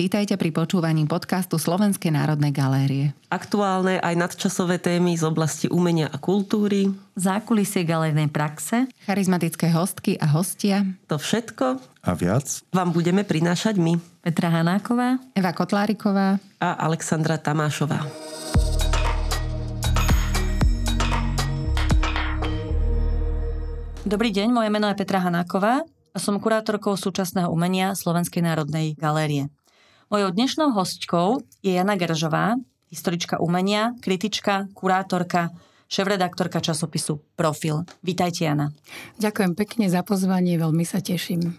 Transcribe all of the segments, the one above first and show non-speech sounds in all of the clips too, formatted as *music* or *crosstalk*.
Vítajte pri počúvaní podcastu Slovenskej národnej galérie. Aktuálne aj nadčasové témy z oblasti umenia a kultúry. Zákulisie galernej praxe. Charizmatické hostky a hostia. To všetko a viac vám budeme prinášať my. Petra Hanáková. Eva Kotláriková. A Alexandra Tamášová. Dobrý deň, moje meno je Petra Hanáková a som kurátorkou súčasného umenia Slovenskej národnej galérie. Mojou dnešnou hostkou je Jana Geržová, historička umenia, kritička, kurátorka, šéf-redaktorka časopisu Profil. Vítajte, Jana. Ďakujem pekne za pozvanie, veľmi sa teším.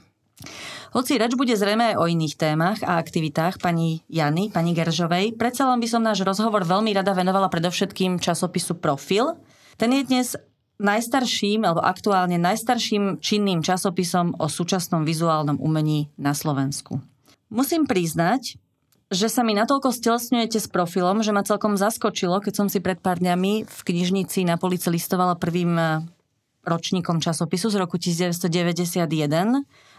Hoci reč bude zrejme aj o iných témach a aktivitách pani Jany, pani Geržovej, predsa len by som náš rozhovor veľmi rada venovala predovšetkým časopisu Profil. Ten je dnes najstarším, alebo aktuálne najstarším činným časopisom o súčasnom vizuálnom umení na Slovensku. Musím priznať, že sa mi natoľko stelesňujete s profilom, že ma celkom zaskočilo, keď som si pred pár dňami v knižnici na police listovala prvým eh, ročníkom časopisu z roku 1991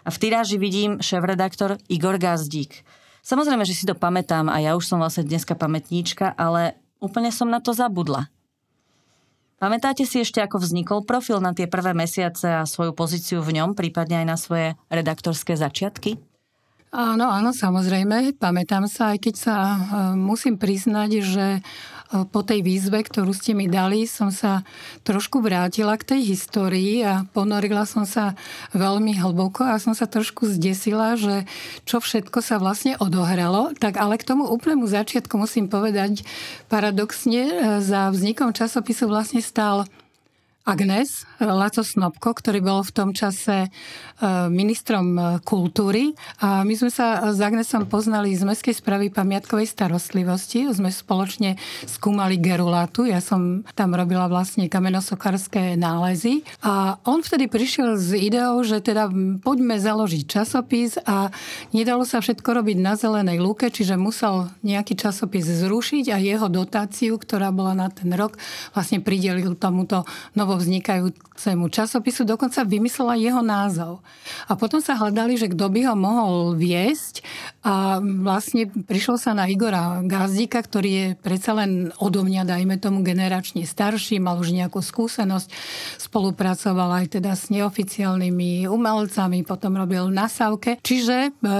a v tiráži vidím šéf-redaktor Igor Gazdík. Samozrejme, že si to pamätám a ja už som vlastne dneska pamätníčka, ale úplne som na to zabudla. Pamätáte si ešte, ako vznikol profil na tie prvé mesiace a svoju pozíciu v ňom, prípadne aj na svoje redaktorské začiatky? Áno, áno, samozrejme, pamätám sa, aj keď sa uh, musím priznať, že uh, po tej výzve, ktorú ste mi dali, som sa trošku vrátila k tej histórii a ponorila som sa veľmi hlboko a som sa trošku zdesila, že čo všetko sa vlastne odohralo. Tak ale k tomu úplnému začiatku musím povedať, paradoxne uh, za vznikom časopisu vlastne stál Agnes Laco Snobko, ktorý bol v tom čase e, ministrom e, kultúry a my sme sa s Agnesom poznali z Mestskej správy pamiatkovej starostlivosti. Sme spoločne skúmali gerulátu. Ja som tam robila vlastne kamenosokárske nálezy a on vtedy prišiel s ideou, že teda poďme založiť časopis a nedalo sa všetko robiť na zelenej lúke, čiže musel nejaký časopis zrušiť a jeho dotáciu, ktorá bola na ten rok, vlastne pridelil tomuto novo novo vznikajúcemu časopisu, dokonca vymyslela jeho názov. A potom sa hľadali, že kto by ho mohol viesť a vlastne prišlo sa na Igora Gazdíka, ktorý je predsa len odo mňa, dajme tomu, generačne starší, mal už nejakú skúsenosť, spolupracoval aj teda s neoficiálnymi umelcami, potom robil na Savke. Čiže e,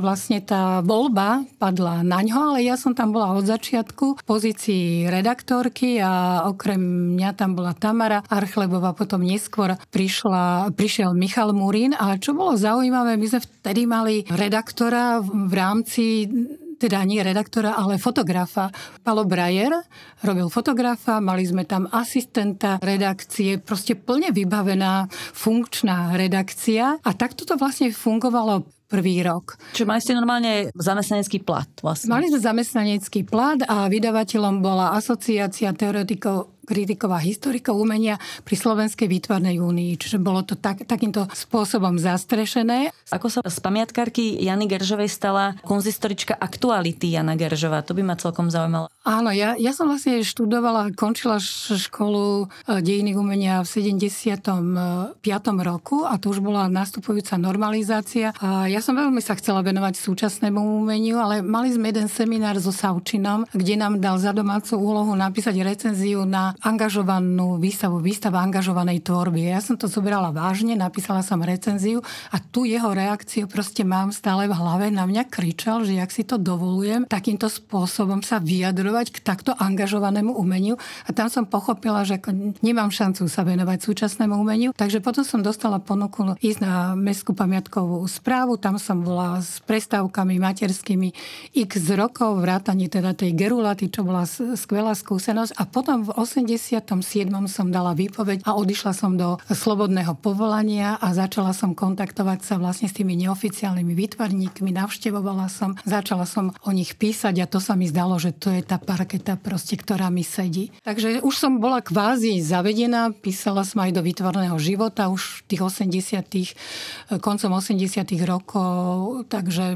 vlastne tá voľba padla na ňo, ale ja som tam bola od začiatku v pozícii redaktorky a okrem mňa tam bola Tamara a Archlebová, potom neskôr prišla, prišiel Michal Murín a čo bolo zaujímavé, my sme vtedy mali redaktora v rámci teda nie redaktora, ale fotografa. Palo Brajer robil fotografa, mali sme tam asistenta redakcie, proste plne vybavená funkčná redakcia a takto to vlastne fungovalo prvý rok. Čiže mali ste normálne zamestnanecký plat vlastne? Mali sme zamestnanecký plat a vydavateľom bola asociácia teoretikov kritikov a historikov umenia pri Slovenskej výtvarnej únii. Čiže bolo to tak, takýmto spôsobom zastrešené. Ako sa z pamiatkárky Jany Geržovej stala konzistorička aktuality Jana Geržová? To by ma celkom zaujímalo. Áno, ja, ja som vlastne študovala, končila školu e, dejiny umenia v 75. roku a to už bola nastupujúca normalizácia. A ja som veľmi sa chcela venovať súčasnému umeniu, ale mali sme jeden seminár so Saučinom, kde nám dal za domácu úlohu napísať recenziu na angažovanú výstavu, výstava angažovanej tvorby. Ja som to zobrala vážne, napísala som recenziu a tu jeho reakciu proste mám stále v hlave. Na mňa kričal, že jak si to dovolujem takýmto spôsobom sa vyjadrovať k takto angažovanému umeniu. A tam som pochopila, že nemám šancu sa venovať súčasnému umeniu. Takže potom som dostala ponuku ísť na Mestskú pamiatkovú správu. Tam som bola s prestávkami materskými x rokov, vrátanie teda tej gerulaty, čo bola skvelá skúsenosť. A potom v 80 87. som dala výpoveď a odišla som do slobodného povolania a začala som kontaktovať sa vlastne s tými neoficiálnymi výtvarníkmi, navštevovala som, začala som o nich písať a to sa mi zdalo, že to je tá parketa proste, ktorá mi sedí. Takže už som bola kvázi zavedená, písala som aj do výtvarného života už tých 80 koncom 80 rokov, takže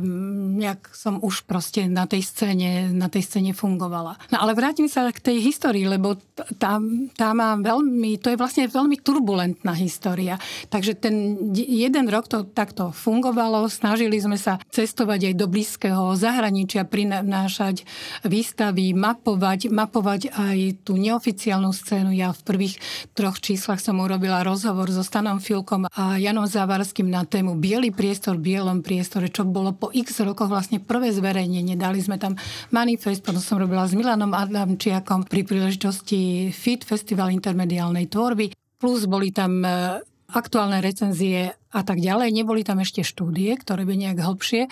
nejak som už proste na tej scéne, na tej scéne fungovala. No ale vrátim sa k tej histórii, lebo tam, tam má veľmi, to je vlastne veľmi turbulentná história. Takže ten jeden rok to takto fungovalo, snažili sme sa cestovať aj do blízkeho zahraničia, prinášať výstavy, mapovať, mapovať aj tú neoficiálnu scénu. Ja v prvých troch číslach som urobila rozhovor so Stanom Filkom a Janom Závarským na tému Bielý priestor v bielom priestore, čo bolo po x rokoch vlastne prvé zverejnenie. Dali sme tam manifest, potom som robila s Milanom Adamčiakom pri príležitosti FIT, Festival intermediálnej tvorby. Plus boli tam e, aktuálne recenzie a tak ďalej. Neboli tam ešte štúdie, ktoré by nejak hlbšie e,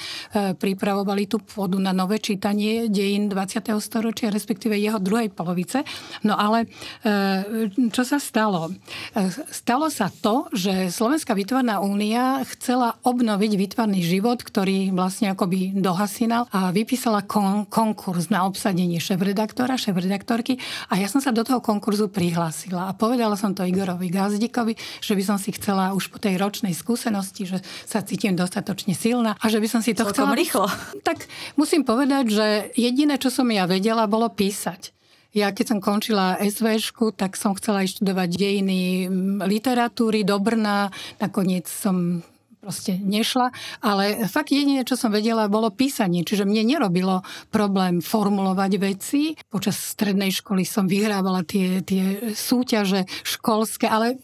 pripravovali tú pôdu na nové čítanie dejín 20. storočia, respektíve jeho druhej polovice. No ale e, čo sa stalo? E, stalo sa to, že Slovenská výtvarná únia chcela obnoviť výtvarný život, ktorý vlastne akoby dohasinal a vypísala kon- konkurs na obsadenie šéf-redaktora, šéf-redaktorky a ja som sa do toho konkurzu prihlásila a povedala som to Igorovi Gazdikovi, že by som si chcela už po tej ročnej skúsenosti skúsenosti, že sa cítim dostatočne silná a že by som si to Celkom chcela... rýchlo. Tak musím povedať, že jediné, čo som ja vedela, bolo písať. Ja keď som končila SVŠku, tak som chcela študovať dejiny literatúry do Brna. Nakoniec som proste nešla, ale fakt jediné, čo som vedela, bolo písanie, čiže mne nerobilo problém formulovať veci. Počas strednej školy som vyhrávala tie, tie súťaže školské, ale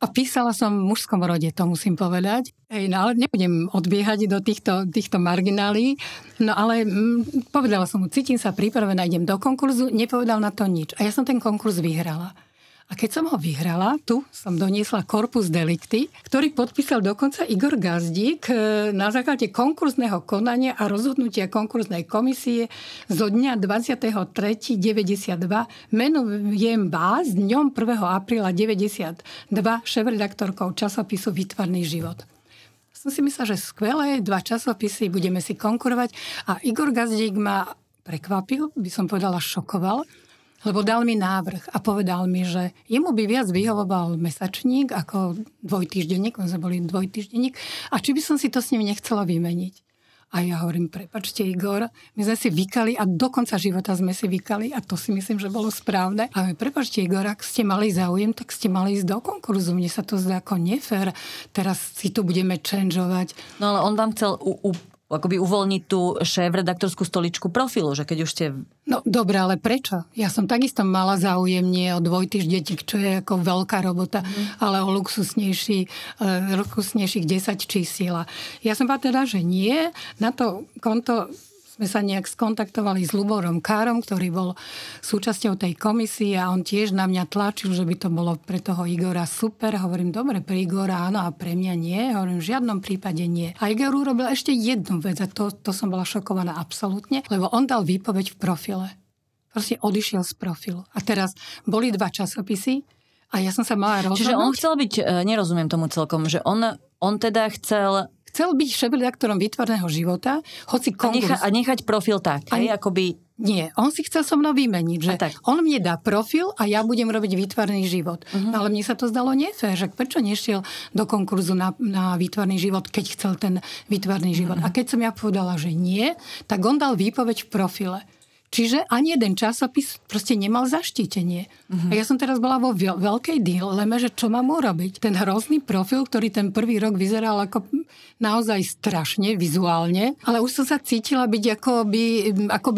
a písala som v mužskom rode, to musím povedať. Ej, no ale nebudem odbiehať do týchto, týchto marginálí. No ale mm, povedala som mu, cítim sa pripravená, idem do konkurzu, nepovedal na to nič. A ja som ten konkurs vyhrala. A keď som ho vyhrala, tu som doniesla korpus delikty, ktorý podpísal dokonca Igor Gazdík e, na základe konkurzného konania a rozhodnutia konkurznej komisie zo dňa 23.92. Menujem vás dňom 1. apríla 92 šéf-redaktorkou časopisu Vytvarný život som si myslela, že skvelé, dva časopisy, budeme si konkurovať. A Igor Gazdík ma prekvapil, by som povedala šokoval, lebo dal mi návrh a povedal mi, že jemu by viac vyhovoval mesačník ako dvojtýždenník, my sme boli dvojtýždenník, a či by som si to s ním nechcela vymeniť. A ja hovorím, prepačte Igor, my sme si vykali a do konca života sme si vykali a to si myslím, že bolo správne. A my, prepačte Igor, ak ste mali záujem, tak ste mali ísť do konkurzu. Mne sa to zdá ako nefér. Teraz si tu budeme changeovať. No ale on vám chcel u, u, akoby uvoľniť tú šéf-redaktorskú stoličku profilu, že keď už ste... No dobre, ale prečo? Ja som takisto mala záujem nie o dvojtyždetik, čo je ako veľká robota, mm. ale o luxusnejší, uh, luxusnejších 10 čísiel. Ja som povedala, že nie. Na to konto sme sa nejak skontaktovali s Luborom Károm, ktorý bol súčasťou tej komisie a on tiež na mňa tlačil, že by to bolo pre toho Igora super. Hovorím, dobre, pre Igora áno a pre mňa nie. Hovorím, v žiadnom prípade nie. A Igor urobil ešte jednu vec a to, to som bola šokovaná absolútne, lebo on dal výpoveď v profile. Proste odišiel z profilu. A teraz boli dva časopisy, a ja som sa mala rozhodnúť. Čiže on chcel byť, e, nerozumiem tomu celkom, že on, on teda chcel chcel byť šéf-redaktorom výtvarného života, hoci konkurs... A, necha, a nechať profil tak, hej, akoby... Nie, on si chcel so mnou vymeniť, že tak. on mne dá profil a ja budem robiť výtvarný život. Uh-huh. No ale mne sa to zdalo nefér, že prečo nešiel do konkurzu na, na výtvarný život, keď chcel ten výtvarný život. Uh-huh. A keď som ja povedala, že nie, tak on dal výpoveď v profile. Čiže ani jeden časopis proste nemal zaštítenie. Uh-huh. A ja som teraz bola vo veľkej dileme, že čo mám urobiť. Ten hrozný profil, ktorý ten prvý rok vyzeral ako naozaj strašne vizuálne, ale už som sa cítila byť ako by,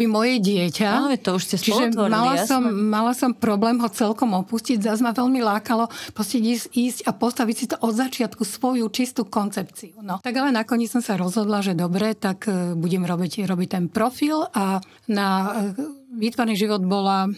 moje dieťa. No, to už ste Čiže mala som, mala som problém ho celkom opustiť. Zas ma veľmi lákalo ísť, ísť a postaviť si to od začiatku svoju čistú koncepciu. No. Tak ale nakoniec som sa rozhodla, že dobre, tak e, budem robiť, robiť ten profil a na výtvarný život bola,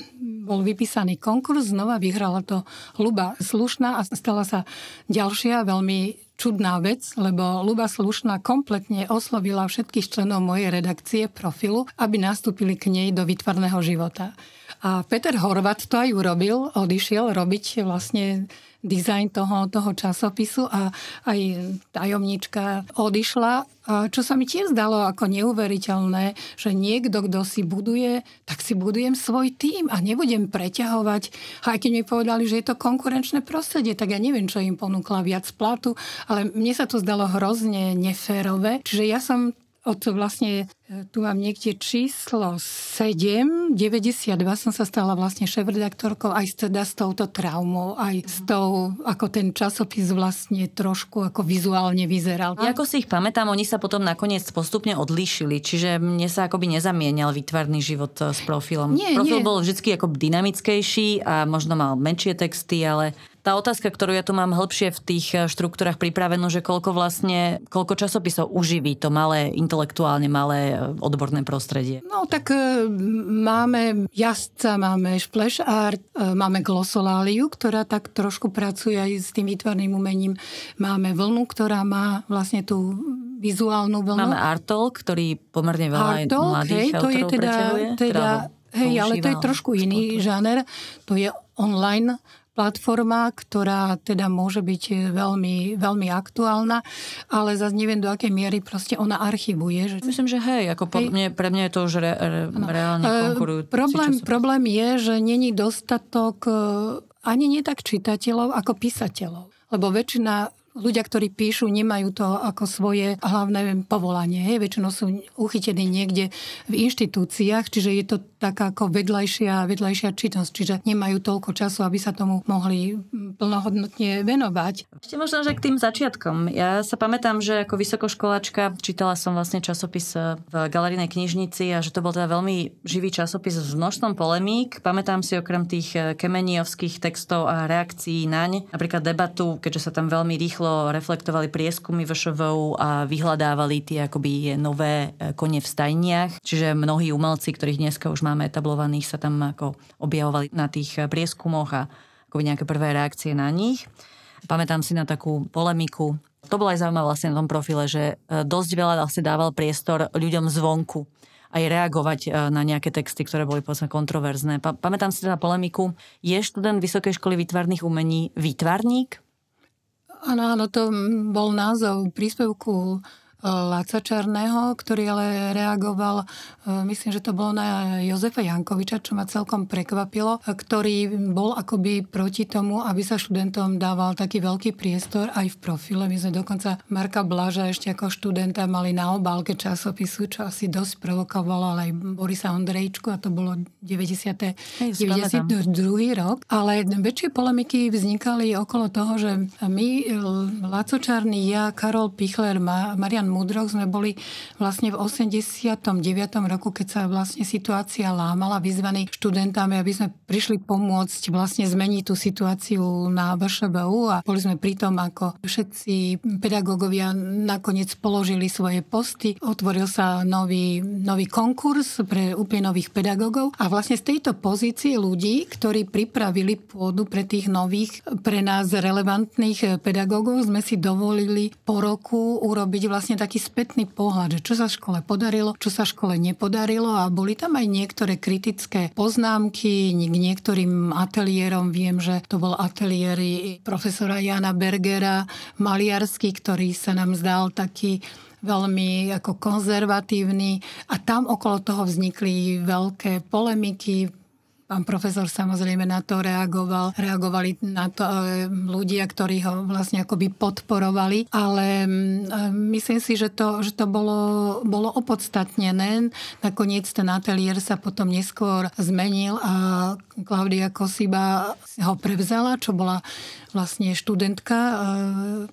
bol vypísaný konkurs, znova vyhrala to Luba Slušná a stala sa ďalšia veľmi čudná vec, lebo Luba Slušná kompletne oslovila všetkých členov mojej redakcie profilu, aby nastúpili k nej do výtvarného života. A Peter Horvat to aj urobil, odišiel robiť vlastne dizajn toho, toho časopisu a aj tajomníčka odišla. Čo sa mi tiež zdalo ako neuveriteľné, že niekto, kto si buduje, tak si budujem svoj tým a nebudem preťahovať. A aj keď mi povedali, že je to konkurenčné prostredie, tak ja neviem, čo im ponúkla viac platu, ale mne sa to zdalo hrozne neférové. Čiže ja som od vlastne, e, tu mám niekde číslo 7, 92 som sa stala vlastne šéf-redaktorkou aj teda s touto traumou, aj s tou, ako ten časopis vlastne trošku ako vizuálne vyzeral. Ja ako si ich pamätám, oni sa potom nakoniec postupne odlíšili, čiže mne sa akoby nezamienial výtvarný život e, s profilom. Nie, Profil nie. bol vždy ako dynamickejší a možno mal menšie texty, ale tá otázka, ktorú ja tu mám hĺbšie v tých e, štruktúrach pripravenú, že koľko vlastne, koľko časopisov uživí to malé, intelektuálne malé e, odborné prostredie. No tak e, máme jazdca, máme splash art, e, máme glosoláliu, ktorá tak trošku pracuje aj s tým výtvarným umením. Máme vlnu, ktorá má vlastne tú vizuálnu vlnu. Máme Artol, ktorý pomerne veľa aj Artol, mladých hej, to je teda, teda ho hej, ale to je trošku iný sportu. žáner. To je online platforma, ktorá teda môže byť veľmi, veľmi aktuálna, ale zase neviem do akej miery proste ona archivuje. Že... Myslím, že hej, ako Hej. mne, pre mňa je to už re, re, reálne E, konkurujúci problém, časopis. problém je, že není dostatok e, ani nie tak čitateľov, ako písateľov. Lebo väčšina ľudia, ktorí píšu, nemajú to ako svoje hlavné povolanie. Hej. Väčšinou sú uchytení niekde v inštitúciách, čiže je to taká ako vedľajšia, vedľajšia činnosť, čiže nemajú toľko času, aby sa tomu mohli mm, plnohodnotne venovať. Ešte možno, že k tým začiatkom. Ja sa pamätám, že ako vysokoškoláčka čítala som vlastne časopis e, v galerijnej knižnici a že to bol teda veľmi živý časopis s množstvom polemík. Pamätám si okrem tých e, kemeniovských textov a reakcií naň, napríklad debatu, keďže sa tam veľmi rýchlo reflektovali prieskumy VŠVU a vyhľadávali tie akoby nové e, kone v stajniach. Čiže mnohí umelci, ktorých dneska už máme etablovaných, sa tam ako objavovali na tých e, prieskumoch a akoby nejaké prvé reakcie na nich. Pamätám si na takú polemiku. To bolo aj zaujímavé vlastne na tom profile, že e, dosť veľa vlastne dával priestor ľuďom zvonku aj reagovať e, na nejaké texty, ktoré boli povedzme kontroverzné. Pa- pamätám si na polemiku. Je študent Vysokej školy výtvarných umení výtvarník? Áno, áno, to bol názov príspevku Láca Čarného, ktorý ale reagoval, e, myslím, že to bolo na Jozefa Jankoviča, čo ma celkom prekvapilo, e, ktorý bol akoby proti tomu, aby sa študentom dával taký veľký priestor aj v profile. My sme dokonca Marka Blaža ešte ako študenta mali na obálke časopisu, čo asi dosť provokovalo, ale aj Borisa Ondrejčku a to bolo 90. Hej, si pamätám. 92. rok. Ale väčšie polemiky vznikali okolo toho, že my, Laco Čarný, ja, Karol Pichler, Ma- Marian Mudroch sme boli vlastne v 89. roku, keď sa vlastne situácia lámala, vyzvaní študentami, aby sme prišli pomôcť vlastne zmeniť tú situáciu na VŠBU a boli sme pri tom, ako všetci pedagógovia nakoniec položili svoje posty. Otvoril sa nový, nový konkurs pre úplne nových pedagógov a vlastne z tejto pozície ľudí, ktorí pripravili pôdu pre tých nových, pre nás relevantných pedagógov, sme si dovolili po roku urobiť vlastne taký spätný pohľad, že čo sa škole podarilo, čo sa škole nepodarilo a boli tam aj niektoré kritické poznámky k niektorým ateliérom. Viem, že to bol ateliér profesora Jana Bergera, maliarsky, ktorý sa nám zdal taký veľmi ako konzervatívny a tam okolo toho vznikli veľké polemiky, Pán profesor samozrejme na to reagoval. Reagovali na to e, ľudia, ktorí ho vlastne akoby podporovali, ale mm, e, myslím si, že to, že to bolo, bolo opodstatnené. Nakoniec ten ateliér sa potom neskôr zmenil a Klaudia Kosiba ho prevzala, čo bola vlastne študentka e,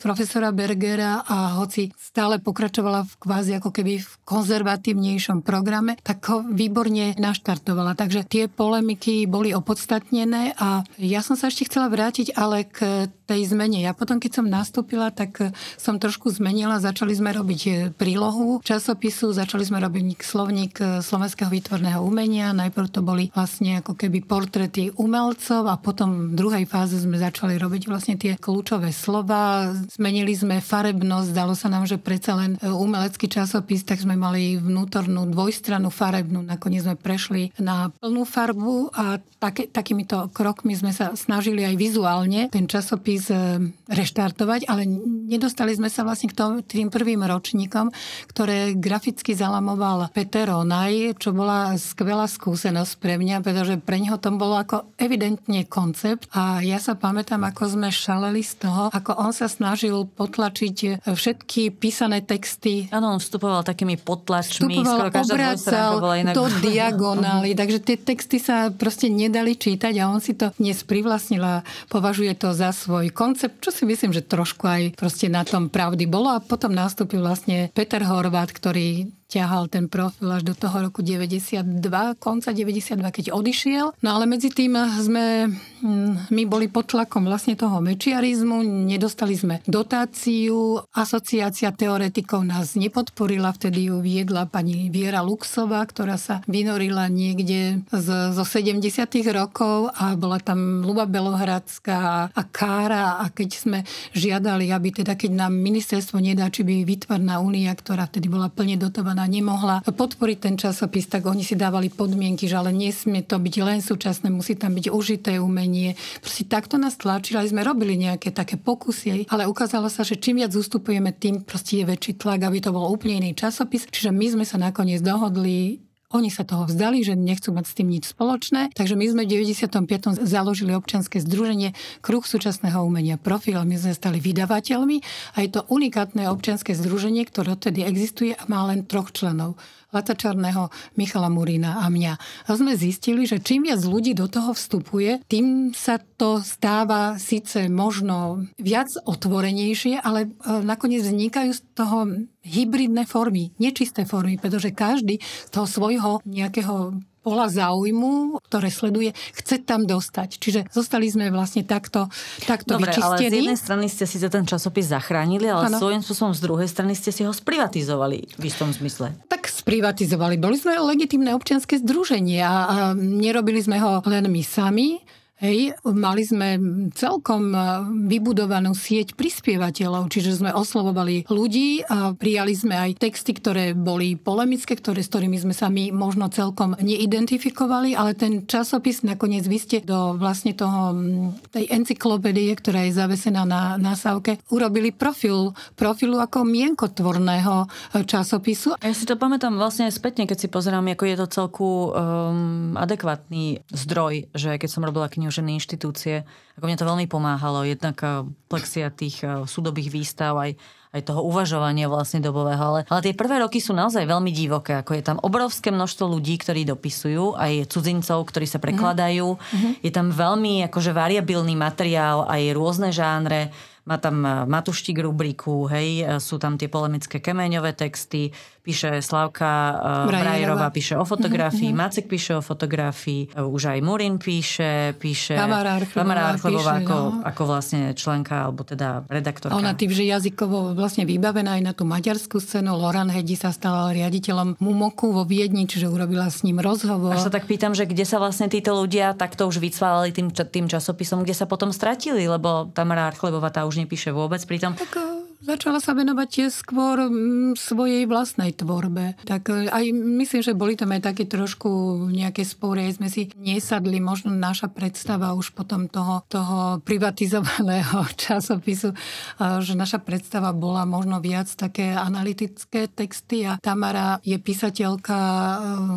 profesora Bergera a hoci stále pokračovala v kvázi ako keby v konzervatívnejšom programe, tak ho výborne naštartovala. Takže tie polemiky boli opodstatnené a ja som sa ešte chcela vrátiť ale k tej zmene. Ja potom, keď som nastúpila, tak som trošku zmenila. Začali sme robiť prílohu časopisu, začali sme robiť slovník slovenského výtvorného umenia. Najprv to boli vlastne ako keby portrety umelcov a potom v druhej fáze sme začali robiť vlastne tie kľúčové slova. Zmenili sme farebnosť, zdalo sa nám, že predsa len umelecký časopis, tak sme mali vnútornú dvojstranu farebnú. Nakoniec sme prešli na plnú farbu a také, takýmito krokmi sme sa snažili aj vizuálne ten časopis e, reštartovať, ale nedostali sme sa vlastne k tom, tým prvým ročníkom, ktoré graficky zalamoval Peter Onaj, čo bola skvelá skúsenosť pre mňa, pretože pre neho to bolo ako evidentne koncept a ja sa pamätám, ako sme sme šaleli z toho, ako on sa snažil potlačiť všetky písané texty. Áno, on vstupoval takými potlačmi. Vstupoval, obracal do *laughs* diagonály, takže tie texty sa proste nedali čítať a on si to dnes privlastnil a považuje to za svoj koncept, čo si myslím, že trošku aj proste na tom pravdy bolo a potom nastúpil vlastne Peter Horvát, ktorý ťahal ten profil až do toho roku 92, konca 92, keď odišiel. No ale medzi tým sme, mm, my boli pod tlakom vlastne toho mečiarizmu, nedostali sme dotáciu, asociácia teoretikov nás nepodporila, vtedy ju viedla pani Viera Luxová, ktorá sa vynorila niekde z, zo 70 rokov a bola tam Luba Belohradská a Kára a keď sme žiadali, aby teda keď nám ministerstvo nedá, či by vytvarná únia, ktorá vtedy bola plne dotovaná ona nemohla podporiť ten časopis, tak oni si dávali podmienky, že ale nesmie to byť len súčasné, musí tam byť užité umenie. Proste takto nás tlačili, aj sme robili nejaké také pokusy, ale ukázalo sa, že čím viac ustupujeme, tým proste je väčší tlak, aby to bol úplne iný časopis. Čiže my sme sa nakoniec dohodli oni sa toho vzdali, že nechcú mať s tým nič spoločné, takže my sme v 95. založili občianske združenie Kruh súčasného umenia Profil. My sme stali vydavateľmi a je to unikátne občianske združenie, ktoré odtedy existuje a má len troch členov. Lata Čarného, Michala Murína a mňa. A sme zistili, že čím viac ľudí do toho vstupuje, tým sa to stáva síce možno viac otvorenejšie, ale e, nakoniec vznikajú z toho hybridné formy, nečisté formy, pretože každý z toho svojho nejakého pola záujmu, ktoré sleduje, chce tam dostať. Čiže zostali sme vlastne takto, takto Dobre, vyčistení. ale z jednej strany ste si ten časopis zachránili, ale ano. svojím spôsobom z druhej strany ste si ho sprivatizovali v istom zmysle. Sprivatizovali. Boli sme legitimné občianske združenie a, a nerobili sme ho len my sami. Hej, mali sme celkom e, vybudovanú sieť prispievateľov, čiže sme oslovovali ľudí a prijali sme aj texty, ktoré boli polemické, ktoré, s ktorými sme sa my možno celkom neidentifikovali, ale ten časopis nakoniec vy ste do vlastne toho, tej encyklopédie, ktorá je zavesená na násavke, urobili profil, profilu ako mienkotvorného e, časopisu. Ja si to pamätám vlastne aj spätne, keď si pozerám, ako je to celku um, adekvátny zdroj, že keď som robila knihu ženy inštitúcie, ako mne to veľmi pomáhalo. Jednak eh, plexia tých eh, súdobých výstav, aj, aj toho uvažovania vlastne dobového. Ale, ale tie prvé roky sú naozaj veľmi divoké. Ako je tam obrovské množstvo ľudí, ktorí dopisujú, aj cudzincov, ktorí sa prekladajú. Mm-hmm. Je tam veľmi akože variabilný materiál, aj rôzne žánre má tam eh, Matuštík rubriku, hej, sú tam tie polemické kemeňové texty, píše Slavka uh, Brajerová, píše o fotografii, mm-hmm. Macek píše o fotografii, už aj Murin píše, píše Tamara Archlebová ako, no. ako vlastne členka, alebo teda redaktorka. Ona tým, že jazykovo vlastne vybavená aj na tú maďarskú scénu. Loran Hedi sa stala riaditeľom Mumoku vo Viedni, čiže urobila s ním rozhovor. Až sa tak pýtam, že kde sa vlastne títo ľudia takto už vycválali tým, tým časopisom, kde sa potom stratili, lebo Tamara Archlebová tá už nepíše vôbec. Pritom... Tak, začala sa venovať tiež skôr mm, svojej vlastnej tvorbe. Tak e, aj myslím, že boli tam aj také trošku nejaké spory, sme si nesadli, možno naša predstava už potom toho, toho privatizovaného *laughs* časopisu, že naša predstava bola možno viac také analytické texty a Tamara je písateľka, e,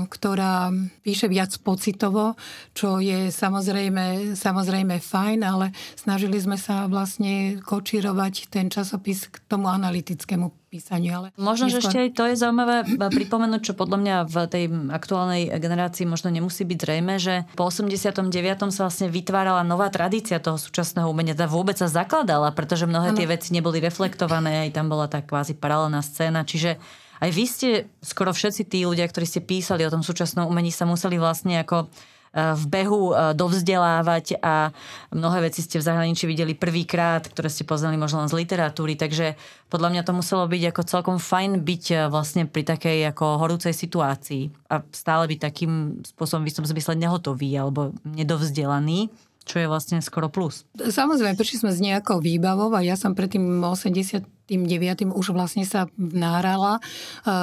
ktorá píše viac pocitovo, čo je samozrejme, samozrejme fajn, ale snažili sme sa vlastne kočírovať ten časopis k tomu analytickému písaniu. Ale možno, neskôr... že ešte aj to je zaujímavé pripomenúť, čo podľa mňa v tej aktuálnej generácii možno nemusí byť zrejme, že po 89. sa vlastne vytvárala nová tradícia toho súčasného umenia, teda vôbec sa zakladala, pretože mnohé ano. tie veci neboli reflektované, aj tam bola tá kvázi paralelná scéna, čiže aj vy ste, skoro všetci tí ľudia, ktorí ste písali o tom súčasnom umení, sa museli vlastne ako v behu e, dovzdelávať a mnohé veci ste v zahraničí videli prvýkrát, ktoré ste poznali možno len z literatúry, takže podľa mňa to muselo byť ako celkom fajn byť e, vlastne pri takej ako horúcej situácii a stále byť takým spôsobom v istom zmysle nehotový alebo nedovzdelaný čo je vlastne skoro plus. Samozrejme, prišli sme s nejakou výbavou a ja som predtým 80 tým deviatým už vlastne sa nárala e,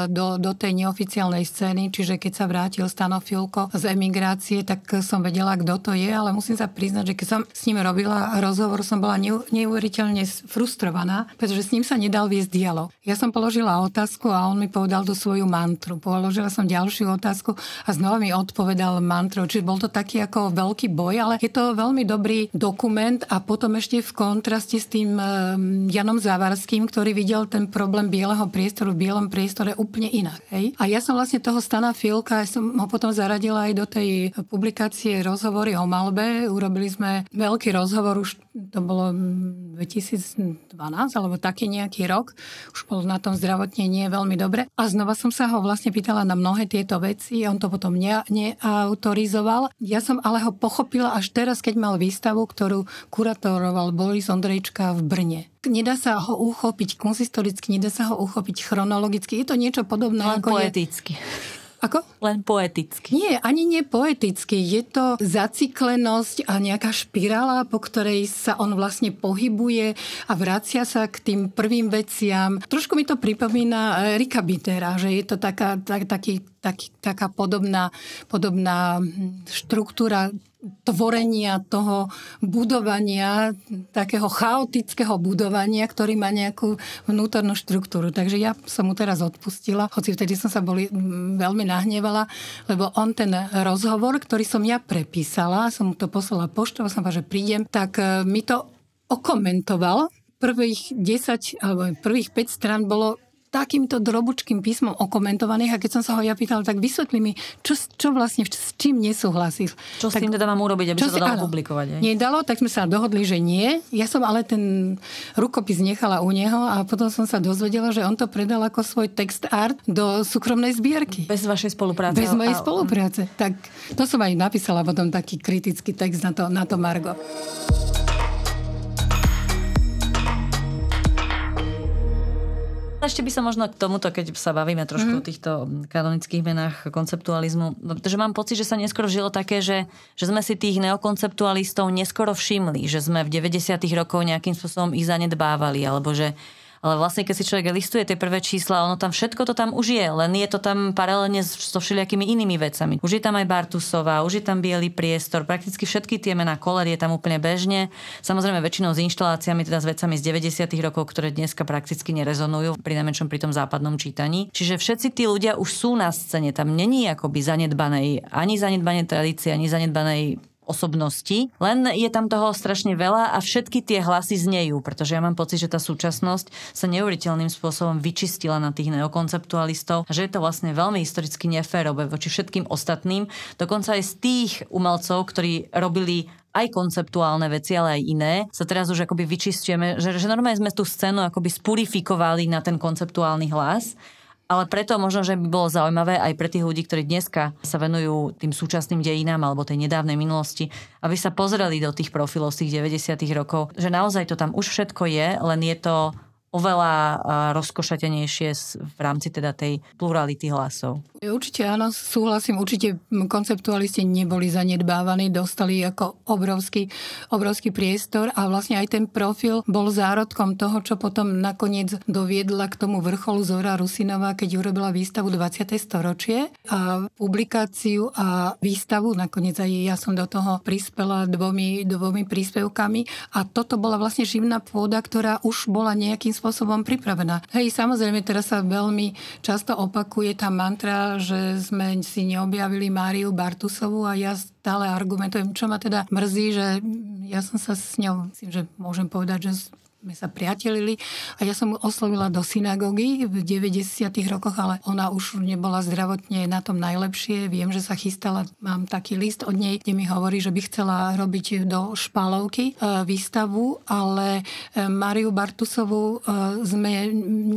do, do tej neoficiálnej scény, čiže keď sa vrátil Stano z emigrácie, tak som vedela, kto to je, ale musím sa priznať, že keď som s ním robila rozhovor, som bola neuveriteľne frustrovaná, pretože s ním sa nedal viesť dialog. Ja som položila otázku a on mi povedal tú svoju mantru. Položila som ďalšiu otázku a znova mi odpovedal mantru. Čiže bol to taký ako veľký boj, ale je to veľmi dobrý dokument a potom ešte v kontraste s tým e, Janom Závarským, ktorý videl ten problém bieleho priestoru v bielom priestore úplne inak. Hej? A ja som vlastne toho Stana Filka, ja som ho potom zaradila aj do tej publikácie rozhovory o malbe. Urobili sme veľký rozhovor, už to bolo 2012 alebo taký nejaký rok. Už bol na tom zdravotne nie veľmi dobre. A znova som sa ho vlastne pýtala na mnohé tieto veci. On to potom ne, neautorizoval. Ja som ale ho pochopila až teraz, keď mal výstavu, ktorú kuratoroval Boris Ondrejčka v Brne nedá sa ho uchopiť konzistoricky, nedá sa ho uchopiť chronologicky. Je to niečo podobné Len ako poeticky. Je... Ako? Len poeticky. Nie, ani nie poeticky. Je to zaciklenosť a nejaká špirála, po ktorej sa on vlastne pohybuje a vracia sa k tým prvým veciam. Trošku mi to pripomína Erika Bitera, že je to taká, tak, taký, taký, taká podobná, podobná štruktúra tvorenia toho budovania, takého chaotického budovania, ktorý má nejakú vnútornú štruktúru. Takže ja som mu teraz odpustila, hoci vtedy som sa boli, veľmi nahnevala, lebo on ten rozhovor, ktorý som ja prepísala, som mu to poslala poštou, som povedala, že prídem, tak e, mi to okomentoval. Prvých 10 alebo prvých 5 stran bolo takýmto drobučkým písmom okomentovaných a keď som sa ho ja pýtal, tak vysvetli mi, čo, čo vlastne, s čím nesúhlasil. Čo tak, s tým teda mám urobiť, aby sa to dalo áno, publikovať? Aj? Nedalo, tak sme sa dohodli, že nie. Ja som ale ten rukopis nechala u neho a potom som sa dozvedela, že on to predal ako svoj text art do súkromnej zbierky. Bez vašej spolupráce. Bez mojej spolupráce. Tak to som aj napísala potom taký kritický text na to, na to Margo. Ešte by som možno k tomuto, keď sa bavíme trošku mm. o týchto kanonických menách konceptualizmu, no, pretože mám pocit, že sa neskoro žilo také, že, že sme si tých neokonceptualistov neskoro všimli, že sme v 90. rokoch nejakým spôsobom ich zanedbávali, alebo že ale vlastne keď si človek listuje tie prvé čísla, ono tam všetko to tam už je, len je to tam paralelne so všelijakými inými vecami. Už je tam aj Bartusová, už je tam biely priestor, prakticky všetky tie mená koler je tam úplne bežne. Samozrejme väčšinou s inštaláciami, teda s vecami z 90. rokov, ktoré dneska prakticky nerezonujú, pri najmenšom pri tom západnom čítaní. Čiže všetci tí ľudia už sú na scéne, tam není akoby zanedbanej, ani zanedbanej tradície, ani zanedbanej osobnosti, len je tam toho strašne veľa a všetky tie hlasy znejú, pretože ja mám pocit, že tá súčasnosť sa neuveriteľným spôsobom vyčistila na tých neokonceptualistov a že je to vlastne veľmi historicky neférové voči všetkým ostatným, dokonca aj z tých umelcov, ktorí robili aj konceptuálne veci, ale aj iné, sa teraz už akoby vyčistujeme, že, že normálne sme tú scénu akoby spurifikovali na ten konceptuálny hlas ale preto možno, že by bolo zaujímavé aj pre tých ľudí, ktorí dneska sa venujú tým súčasným dejinám alebo tej nedávnej minulosti, aby sa pozreli do tých profilov z tých 90. rokov, že naozaj to tam už všetko je, len je to oveľa rozkošatenejšie v rámci teda tej plurality hlasov. Určite áno, súhlasím, určite konceptualisti neboli zanedbávaní, dostali ako obrovský, obrovský priestor a vlastne aj ten profil bol zárodkom toho, čo potom nakoniec doviedla k tomu vrcholu Zora Rusinová, keď urobila výstavu 20. storočie a publikáciu a výstavu, nakoniec aj ja som do toho prispela dvomi, dvomi príspevkami a toto bola vlastne živná pôda, ktorá už bola nejakým spôsobom pripravená. Hej, samozrejme, teraz sa veľmi často opakuje tá mantra že sme si neobjavili Máriu Bartusovú a ja stále argumentujem, čo ma teda mrzí, že ja som sa s ňou, myslím, že môžem povedať, že sme sa priatelili a ja som mu oslovila do synagógy v 90. rokoch, ale ona už nebola zdravotne na tom najlepšie. Viem, že sa chystala, mám taký list od nej, kde mi hovorí, že by chcela robiť do špalovky e, výstavu, ale e, Mariu Bartusovú e, sme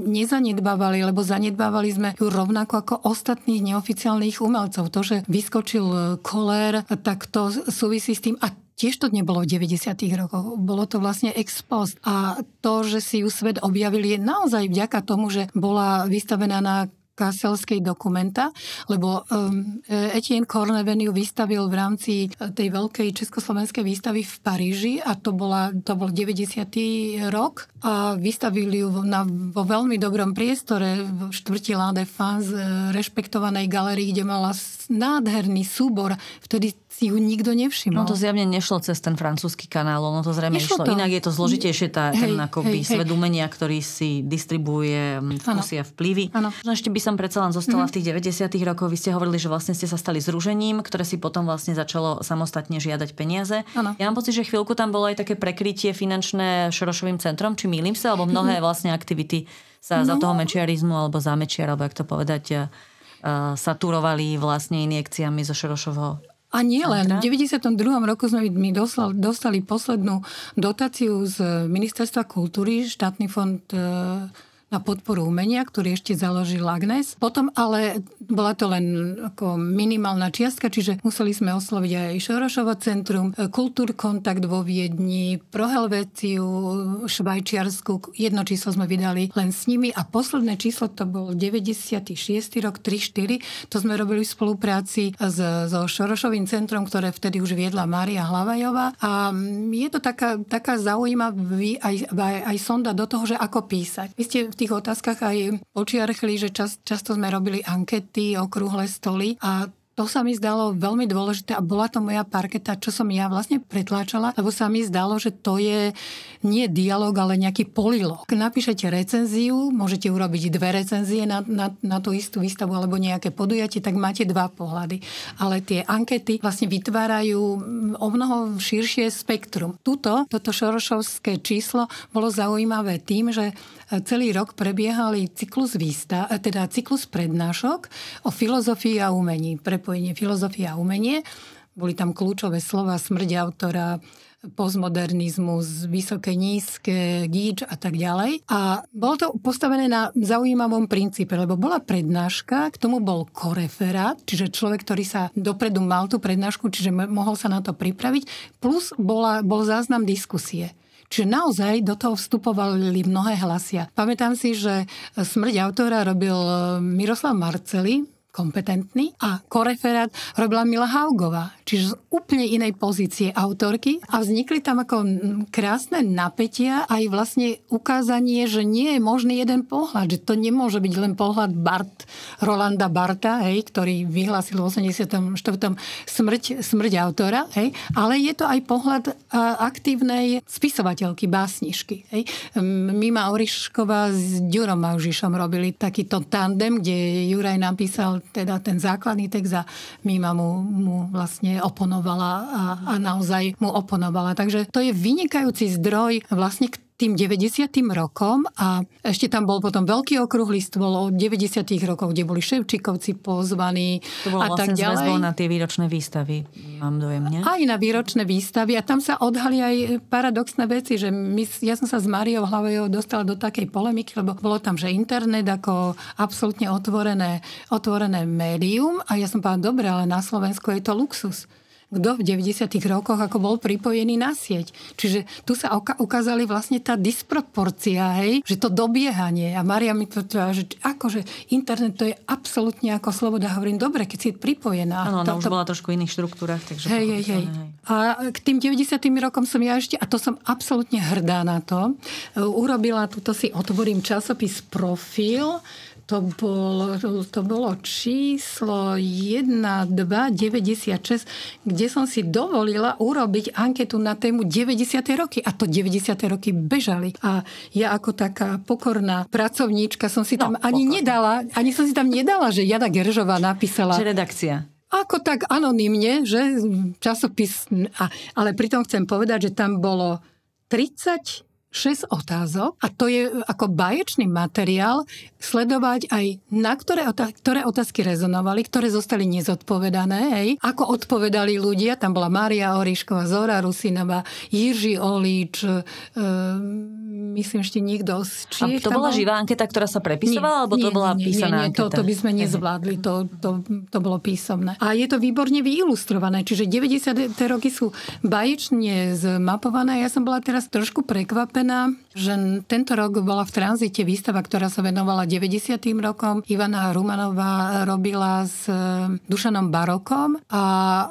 nezanedbávali, lebo zanedbávali sme ju rovnako ako ostatných neoficiálnych umelcov. To, že vyskočil kolér, tak to súvisí s tým. A Tiež to nebolo v 90. rokoch. Bolo to vlastne ex post. A to, že si ju svet objavili, je naozaj vďaka tomu, že bola vystavená na kaselskej dokumenta, lebo um, Etienne Cornevenu vystavil v rámci tej veľkej československej výstavy v Paríži a to, bola, to bol 90. rok a vystavili ju na, vo veľmi dobrom priestore v štvrti La Défense rešpektovanej galerii, kde mala nádherný súbor. Vtedy si ju nikto nevšimol. No to zjavne nešlo cez ten francúzsky kanál, no to zrejme išlo. To. Inak je to zložitejšie tá, hej, ten akoby hej, svet umenia, ktorý si distribuje vkusy a vplyvy. Ano. Ešte by som predsa len zostala mm-hmm. v tých 90 rokoch. Vy ste hovorili, že vlastne ste sa stali zružením, ktoré si potom vlastne začalo samostatne žiadať peniaze. Ano. Ja mám pocit, že chvíľku tam bolo aj také prekrytie finančné Šorošovým centrom, či mýlim sa, alebo mnohé mm-hmm. vlastne aktivity sa no. za toho mečiarizmu alebo za mečiar, alebo jak to povedať, uh, saturovali vlastne injekciami zo Šorošovho a nie len. V 92. roku sme my dostali, dostali poslednú dotáciu z Ministerstva kultúry, štátny fond e, na podporu umenia, ktorý ešte založil Agnes. Potom ale bola to len ako minimálna čiastka, čiže museli sme osloviť aj Šorošovo centrum, Kultúr kontakt vo Viedni, Pro Helvéciu, Švajčiarsku. Jedno číslo sme vydali len s nimi a posledné číslo to bol 96. rok 3-4. To sme robili v spolupráci s, so Šorošovým centrom, ktoré vtedy už viedla Mária Hlavajová. A je to taká, taká zaujímavá aj, aj, aj sonda do toho, že ako písať. Vy ste tých otázkach aj počiarchli, že čas, často sme robili ankety, okrúhle stoly a to sa mi zdalo veľmi dôležité a bola to moja parketa, čo som ja vlastne pretláčala, lebo sa mi zdalo, že to je nie dialog, ale nejaký polilog. Napíšete recenziu, môžete urobiť dve recenzie na, na, na tú istú výstavu alebo nejaké podujatie, tak máte dva pohľady. Ale tie ankety vlastne vytvárajú o mnoho širšie spektrum. Tuto, toto šorošovské číslo bolo zaujímavé tým, že celý rok prebiehali cyklus výsta, teda cyklus prednášok o filozofii a umení, prepojenie filozofie a umenie. Boli tam kľúčové slova smrť autora, postmodernizmus, vysoké, nízke, gíč a tak ďalej. A bolo to postavené na zaujímavom princípe, lebo bola prednáška, k tomu bol koreferát, čiže človek, ktorý sa dopredu mal tú prednášku, čiže mohol sa na to pripraviť, plus bola, bol záznam diskusie. Čiže naozaj do toho vstupovali mnohé hlasia. Pamätám si, že smrť autora robil Miroslav Marceli, kompetentný a koreferát robila Mila Haugová, čiže z úplne inej pozície autorky a vznikli tam ako krásne napätia aj vlastne ukázanie, že nie je možný jeden pohľad, že to nemôže byť len pohľad Bart, Rolanda Barta, hej, ktorý vyhlásil v 84. smrť, smrť autora, hej, ale je to aj pohľad aktívnej spisovateľky, básnišky. Hej. Mima Orišková s Ďurom Maužišom robili takýto tandem, kde Juraj napísal teda ten základný text a Mima mu, mu vlastne oponovala a, a naozaj mu oponovala. Takže to je vynikajúci zdroj vlastne tým 90. rokom a ešte tam bol potom veľký okrúhly stôl o 90. rokoch, kde boli Ševčikovci pozvaní to bolo a vlastne tak ďalej. na tie výročné výstavy, mám dojem, nie? Aj na výročné výstavy a tam sa odhali aj paradoxné veci, že my, ja som sa s Máriou Hlavejou dostala do takej polemiky, lebo bolo tam, že internet ako absolútne otvorené, otvorené médium a ja som povedala, dobre, ale na Slovensku je to luxus kto v 90. rokoch ako bol pripojený na sieť. Čiže tu sa ukázali vlastne tá disproporcia, hej, že to dobiehanie. A Maria mi povedala, že akože internet to je absolútne ako sloboda. Hovorím, dobre, keď si pripojená. Áno, ona to, už bola trošku v iných štruktúrach. Takže hej, hej, hej. A k tým 90. rokom som ja ešte, a to som absolútne hrdá na to, urobila, tuto si otvorím časopis Profil, to bolo, to bolo číslo 1296, kde som si dovolila urobiť anketu na tému 90. roky. A to 90. roky bežali. A ja ako taká pokorná pracovníčka som si tam no, ani pokorná. nedala, ani som si tam nedala, že Jana Geržová napísala. Že redakcia. Ako tak anonymne, že časopis... A, ale pritom chcem povedať, že tam bolo 30 6 otázok a to je ako baječný materiál sledovať aj na ktoré, otázky, ktoré otázky rezonovali, ktoré zostali nezodpovedané, hej. Ako odpovedali ľudia, tam bola Mária Orišková, Zora Rusinová, Jiří Olíč, e, myslím ešte nikto z Čiech. A to bola bol... živá anketa, ktorá sa prepisovala, nie, alebo to bola nie, písaná nie, nie? To, to by sme nezvládli, to, to, to bolo písomné. A je to výborne vyilustrované, čiže 90. roky sú baječne zmapované. Ja som bola teraz trošku prekvapená, einer že tento rok bola v tranzite výstava, ktorá sa venovala 90. rokom. Ivana Rumanová robila s e, Dušanom Barokom a e,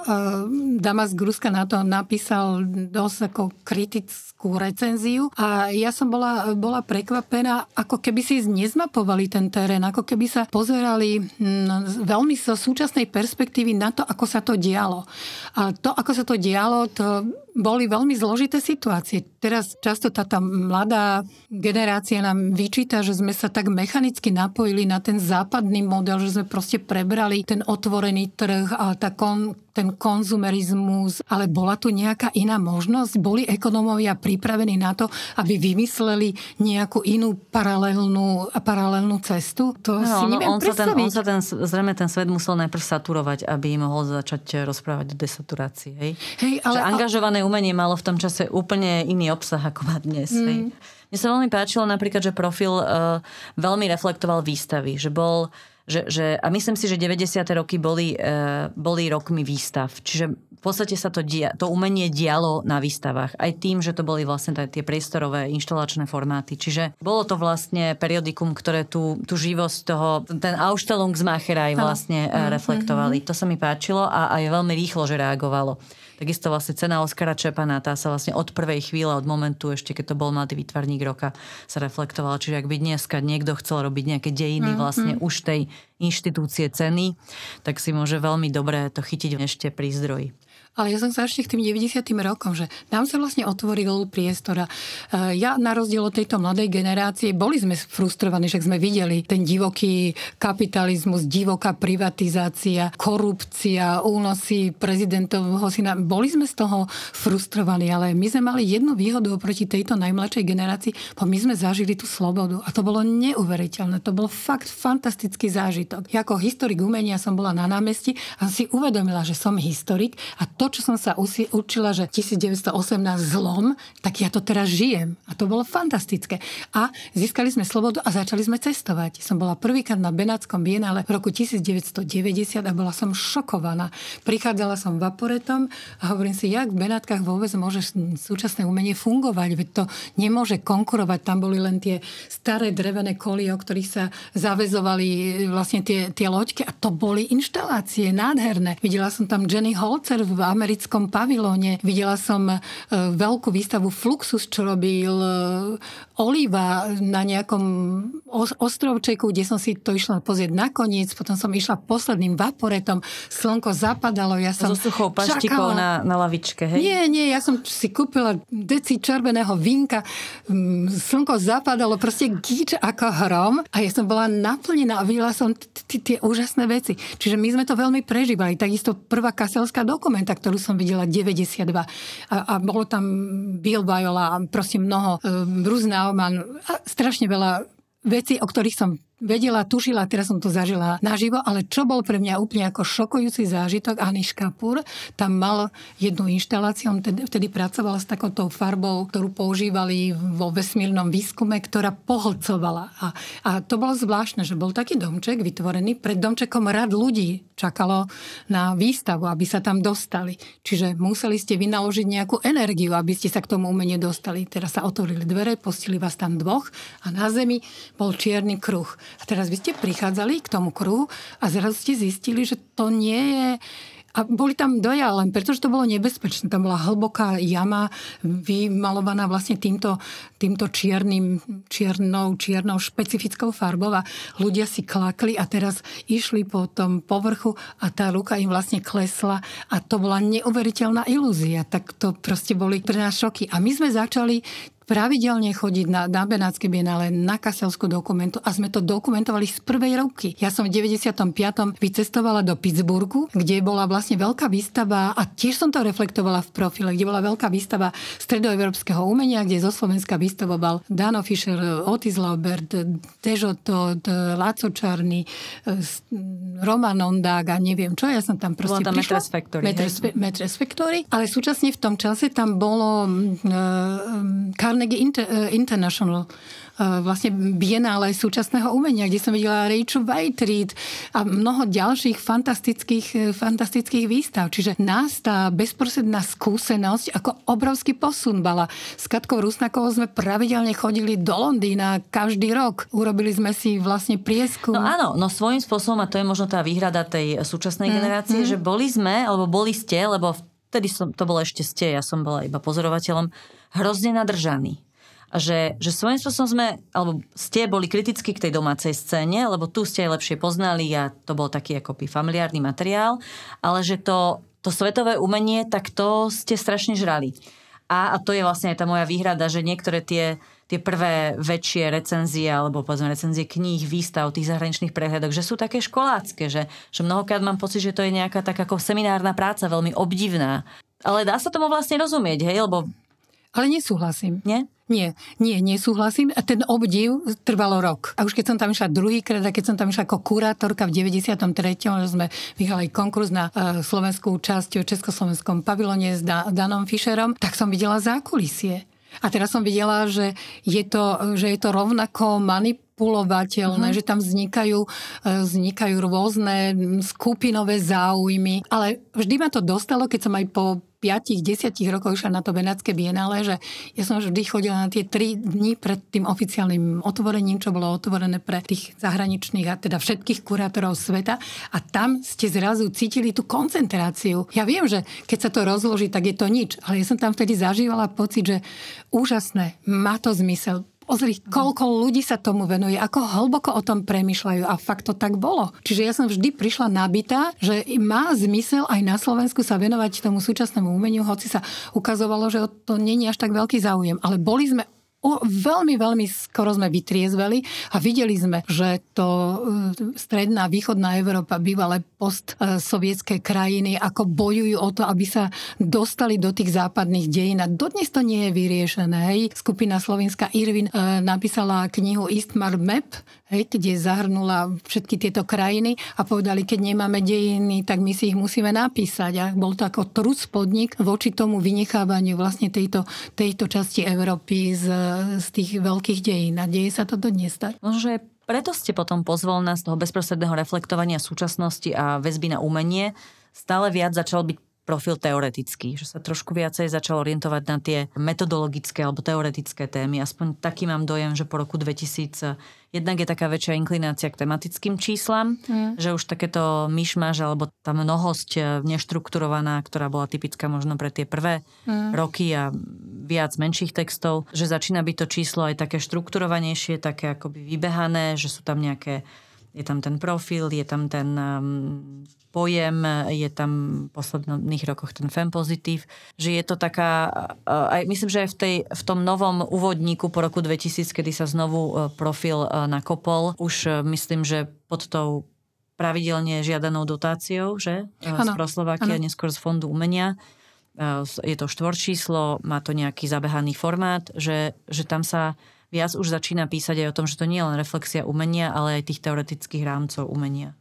Damas Gruska na to napísal dosť ako kritickú recenziu a ja som bola, bola prekvapená, ako keby si nezmapovali ten terén, ako keby sa pozerali veľmi zo súčasnej perspektívy na to, ako sa to dialo. A to, ako sa to dialo, to boli veľmi zložité situácie. Teraz často tá, tá mladá generácia nám vyčíta, že sme sa tak mechanicky napojili na ten západný model, že sme proste prebrali ten otvorený trh a tá kon, ten konzumerizmus, ale bola tu nejaká iná možnosť? Boli ekonómovia pripravení na to, aby vymysleli nejakú inú paralelnú, paralelnú cestu? To no, si no, neviem on sa, ten, on sa ten, zrejme ten svet musel najprv saturovať, aby mohol začať rozprávať o desaturácii. Hej? Hej, ale, že angažované umenie malo v tom čase úplne iný obsah, ako má dnes. Mm. Hej. Mne sa veľmi páčilo napríklad, že profil uh, veľmi reflektoval výstavy, že bol že, že, a myslím si, že 90. roky boli, uh, boli rokmi výstav. Čiže v podstate sa to, dia, to umenie dialo na výstavách. Aj tým, že to boli vlastne tie priestorové inštalačné formáty. Čiže bolo to vlastne periodikum, ktoré tú, tú živosť toho, ten Ausstellungsmacher aj vlastne uh, reflektovali. To sa mi páčilo a aj veľmi rýchlo, že reagovalo. Takisto vlastne cena Oskara Čepana, tá sa vlastne od prvej chvíle, od momentu ešte, keď to bol mladý výtvarník roka, sa reflektovala. Čiže ak by dneska niekto chcel robiť nejaké dejiny mm-hmm. vlastne už tej inštitúcie ceny, tak si môže veľmi dobre to chytiť ešte pri zdroji. Ale ja som sa ešte k tým 90. rokom, že nám sa vlastne otvoril priestor. A e, ja na rozdiel od tejto mladej generácie, boli sme frustrovaní, že sme videli ten divoký kapitalizmus, divoká privatizácia, korupcia, únosy prezidentovho syna. Boli sme z toho frustrovaní, ale my sme mali jednu výhodu oproti tejto najmladšej generácii, bo my sme zažili tú slobodu a to bolo neuveriteľné. To bol fakt fantastický zážitok. Ja ako historik umenia som bola na námestí a si uvedomila, že som historik a to to, čo som sa usi- učila, že 1918 zlom, tak ja to teraz žijem. A to bolo fantastické. A získali sme slobodu a začali sme cestovať. Som bola prvýkrát na Benátskom bienále v roku 1990 a bola som šokovaná. Prichádzala som vaporetom a hovorím si, jak v Benátkach vôbec môže súčasné umenie fungovať, veď to nemôže konkurovať. Tam boli len tie staré drevené kolie, o ktorých sa zavezovali vlastne tie, tie loďky a to boli inštalácie nádherné. Videla som tam Jenny Holzer v americkom pavilóne. Videla som e, veľkú výstavu Fluxus, čo robil e, Oliva na nejakom ostrovčeku, kde som si to išla pozrieť nakoniec. Potom som išla posledným vaporetom. Slnko zapadalo. Ja som so suchou paštikou na, na lavičke, hej? Nie, nie, ja som si kúpila deci červeného vinka. Mm, slnko zapadalo, proste gíč ako hrom. A ja som bola naplnená a videla som tie úžasné veci. Čiže my sme to veľmi prežívali. Takisto prvá kaselská dokumenta, ktorú som videla 92. A, a bolo tam Bill Viola a prosím mnoho, Bruce Nauman a strašne veľa vecí, o ktorých som vedela, tušila, teraz som to zažila naživo, ale čo bol pre mňa úplne ako šokujúci zážitok, Aniš Kapur tam mal jednu inštaláciu, on vtedy, vtedy pracoval s takouto farbou, ktorú používali vo vesmírnom výskume, ktorá pohlcovala. A, a to bolo zvláštne, že bol taký domček vytvorený, pred domčekom rad ľudí čakalo na výstavu, aby sa tam dostali. Čiže museli ste vynaložiť nejakú energiu, aby ste sa k tomu umenie dostali. Teraz sa otvorili dvere, postili vás tam dvoch a na zemi bol čierny kruh. A teraz by ste prichádzali k tomu kruhu a zrazu ste zistili, že to nie je a boli tam doja, len pretože to bolo nebezpečné. Tam bola hlboká jama vymalovaná vlastne týmto, týmto čiernym, čiernou, čiernou špecifickou farbou a ľudia si klakli a teraz išli po tom povrchu a tá ruka im vlastne klesla a to bola neuveriteľná ilúzia. Tak to proste boli pre nás šoky. A my sme začali pravidelne chodiť na, na Benátske bienále, na Kaselskú dokumentu a sme to dokumentovali z prvej roky. Ja som v 95. vycestovala do Pittsburghu, kde bola vlastne veľká výstava a tiež som to reflektovala v profile, kde bola veľká výstava stredoevropského umenia, kde zo Slovenska vystavoval Dano Fischer, Otis Laubert, Dežo Todd, Laco Čarny, Roman Ondák a neviem čo. Ja som tam proste Bola tam prišla. Metres Factory. Metres, Metres Factory. Ale súčasne v tom čase tam bolo um, Carnegie Inter, uh, International vlastne bienále súčasného umenia, kde som videla Rachel Whiteread a mnoho ďalších fantastických, fantastických výstav. Čiže nás tá bezprostredná skúsenosť ako obrovský posun bala. S Katkou Rusnakovou sme pravidelne chodili do Londýna každý rok. Urobili sme si vlastne prieskum. No áno, no svojím spôsobom, a to je možno tá výhrada tej súčasnej mm, generácie, mm. že boli sme, alebo boli ste, lebo vtedy som, to bolo ešte ste, ja som bola iba pozorovateľom, hrozne nadržaní. A že, že svojím spôsobom sme, alebo ste boli kriticky k tej domácej scéne, lebo tu ste aj lepšie poznali a to bol taký akoby familiárny materiál, ale že to, to svetové umenie, tak to ste strašne žrali. A, a to je vlastne aj tá moja výhrada, že niektoré tie, tie prvé väčšie recenzie, alebo povedzme recenzie kníh, výstav, tých zahraničných prehľadok, že sú také školácké, že, že mnohokrát mám pocit, že to je nejaká tak ako seminárna práca, veľmi obdivná. Ale dá sa tomu vlastne rozumieť, hej, lebo ale nesúhlasím. Nie? Nie, nie, nesúhlasím. A ten obdiv trvalo rok. A už keď som tam išla druhýkrát, a keď som tam išla ako kurátorka v 93. že sme vyhrali konkurs na uh, slovenskú časť v Československom pavilone s da- Danom Fischerom, tak som videla zákulisie. A teraz som videla, že je to, že je to rovnako manipulovateľné, uh-huh. že tam vznikajú, e, vznikajú rôzne skupinové záujmy. Ale vždy ma to dostalo, keď som aj po 5-10 rokov išla na to Benátske bienále, že ja som vždy chodila na tie 3 dni pred tým oficiálnym otvorením, čo bolo otvorené pre tých zahraničných a teda všetkých kurátorov sveta a tam ste zrazu cítili tú koncentráciu. Ja viem, že keď sa to rozloží, tak je to nič, ale ja som tam vtedy zažívala pocit, že úžasné, má to zmysel, Pozri, koľko ľudí sa tomu venuje, ako hlboko o tom premyšľajú a fakt to tak bolo. Čiže ja som vždy prišla nabitá, že má zmysel aj na Slovensku sa venovať tomu súčasnému umeniu, hoci sa ukazovalo, že to není až tak veľký záujem. Ale boli sme veľmi, veľmi skoro sme vytriezveli a videli sme, že to e, stredná východná Európa, bývalé postsovietské krajiny, ako bojujú o to, aby sa dostali do tých západných dejín. A dodnes to nie je vyriešené. Hej. Skupina slovenská Irvin e, napísala knihu Eastmar Map, hej, kde zahrnula všetky tieto krajiny a povedali, keď nemáme dejiny, tak my si ich musíme napísať. A bol to ako trus podnik voči tomu vynechávaniu vlastne tejto, tejto časti Európy z z tých veľkých dejín a deje sa to dodnes tak. Možno, preto ste potom pozvol nás toho bezprostredného reflektovania súčasnosti a väzby na umenie stále viac začal byť profil teoretický, že sa trošku viacej začal orientovať na tie metodologické alebo teoretické témy. Aspoň taký mám dojem, že po roku 2000 jednak je taká väčšia inklinácia k tematickým číslam, mm. že už takéto myšmaž alebo tá mnohosť e, neštrukturovaná, ktorá bola typická možno pre tie prvé mm. roky a viac menších textov, že začína byť to číslo aj také štrukturovanejšie, také akoby vybehané, že sú tam nejaké je tam ten profil, je tam ten um, pojem, je tam v posledných rokoch ten fem pozitív, že je to taká, aj myslím, že aj v, tej, v tom novom úvodníku po roku 2000, kedy sa znovu e, profil e, nakopol, už e, myslím, že pod tou pravidelne žiadanou dotáciou, že? Ano, z Proslovakia, neskôr z Fondu umenia. Je to štvorčíslo, má to nejaký zabehaný formát, že, že tam sa viac už začína písať aj o tom, že to nie je len reflexia umenia, ale aj tých teoretických rámcov umenia.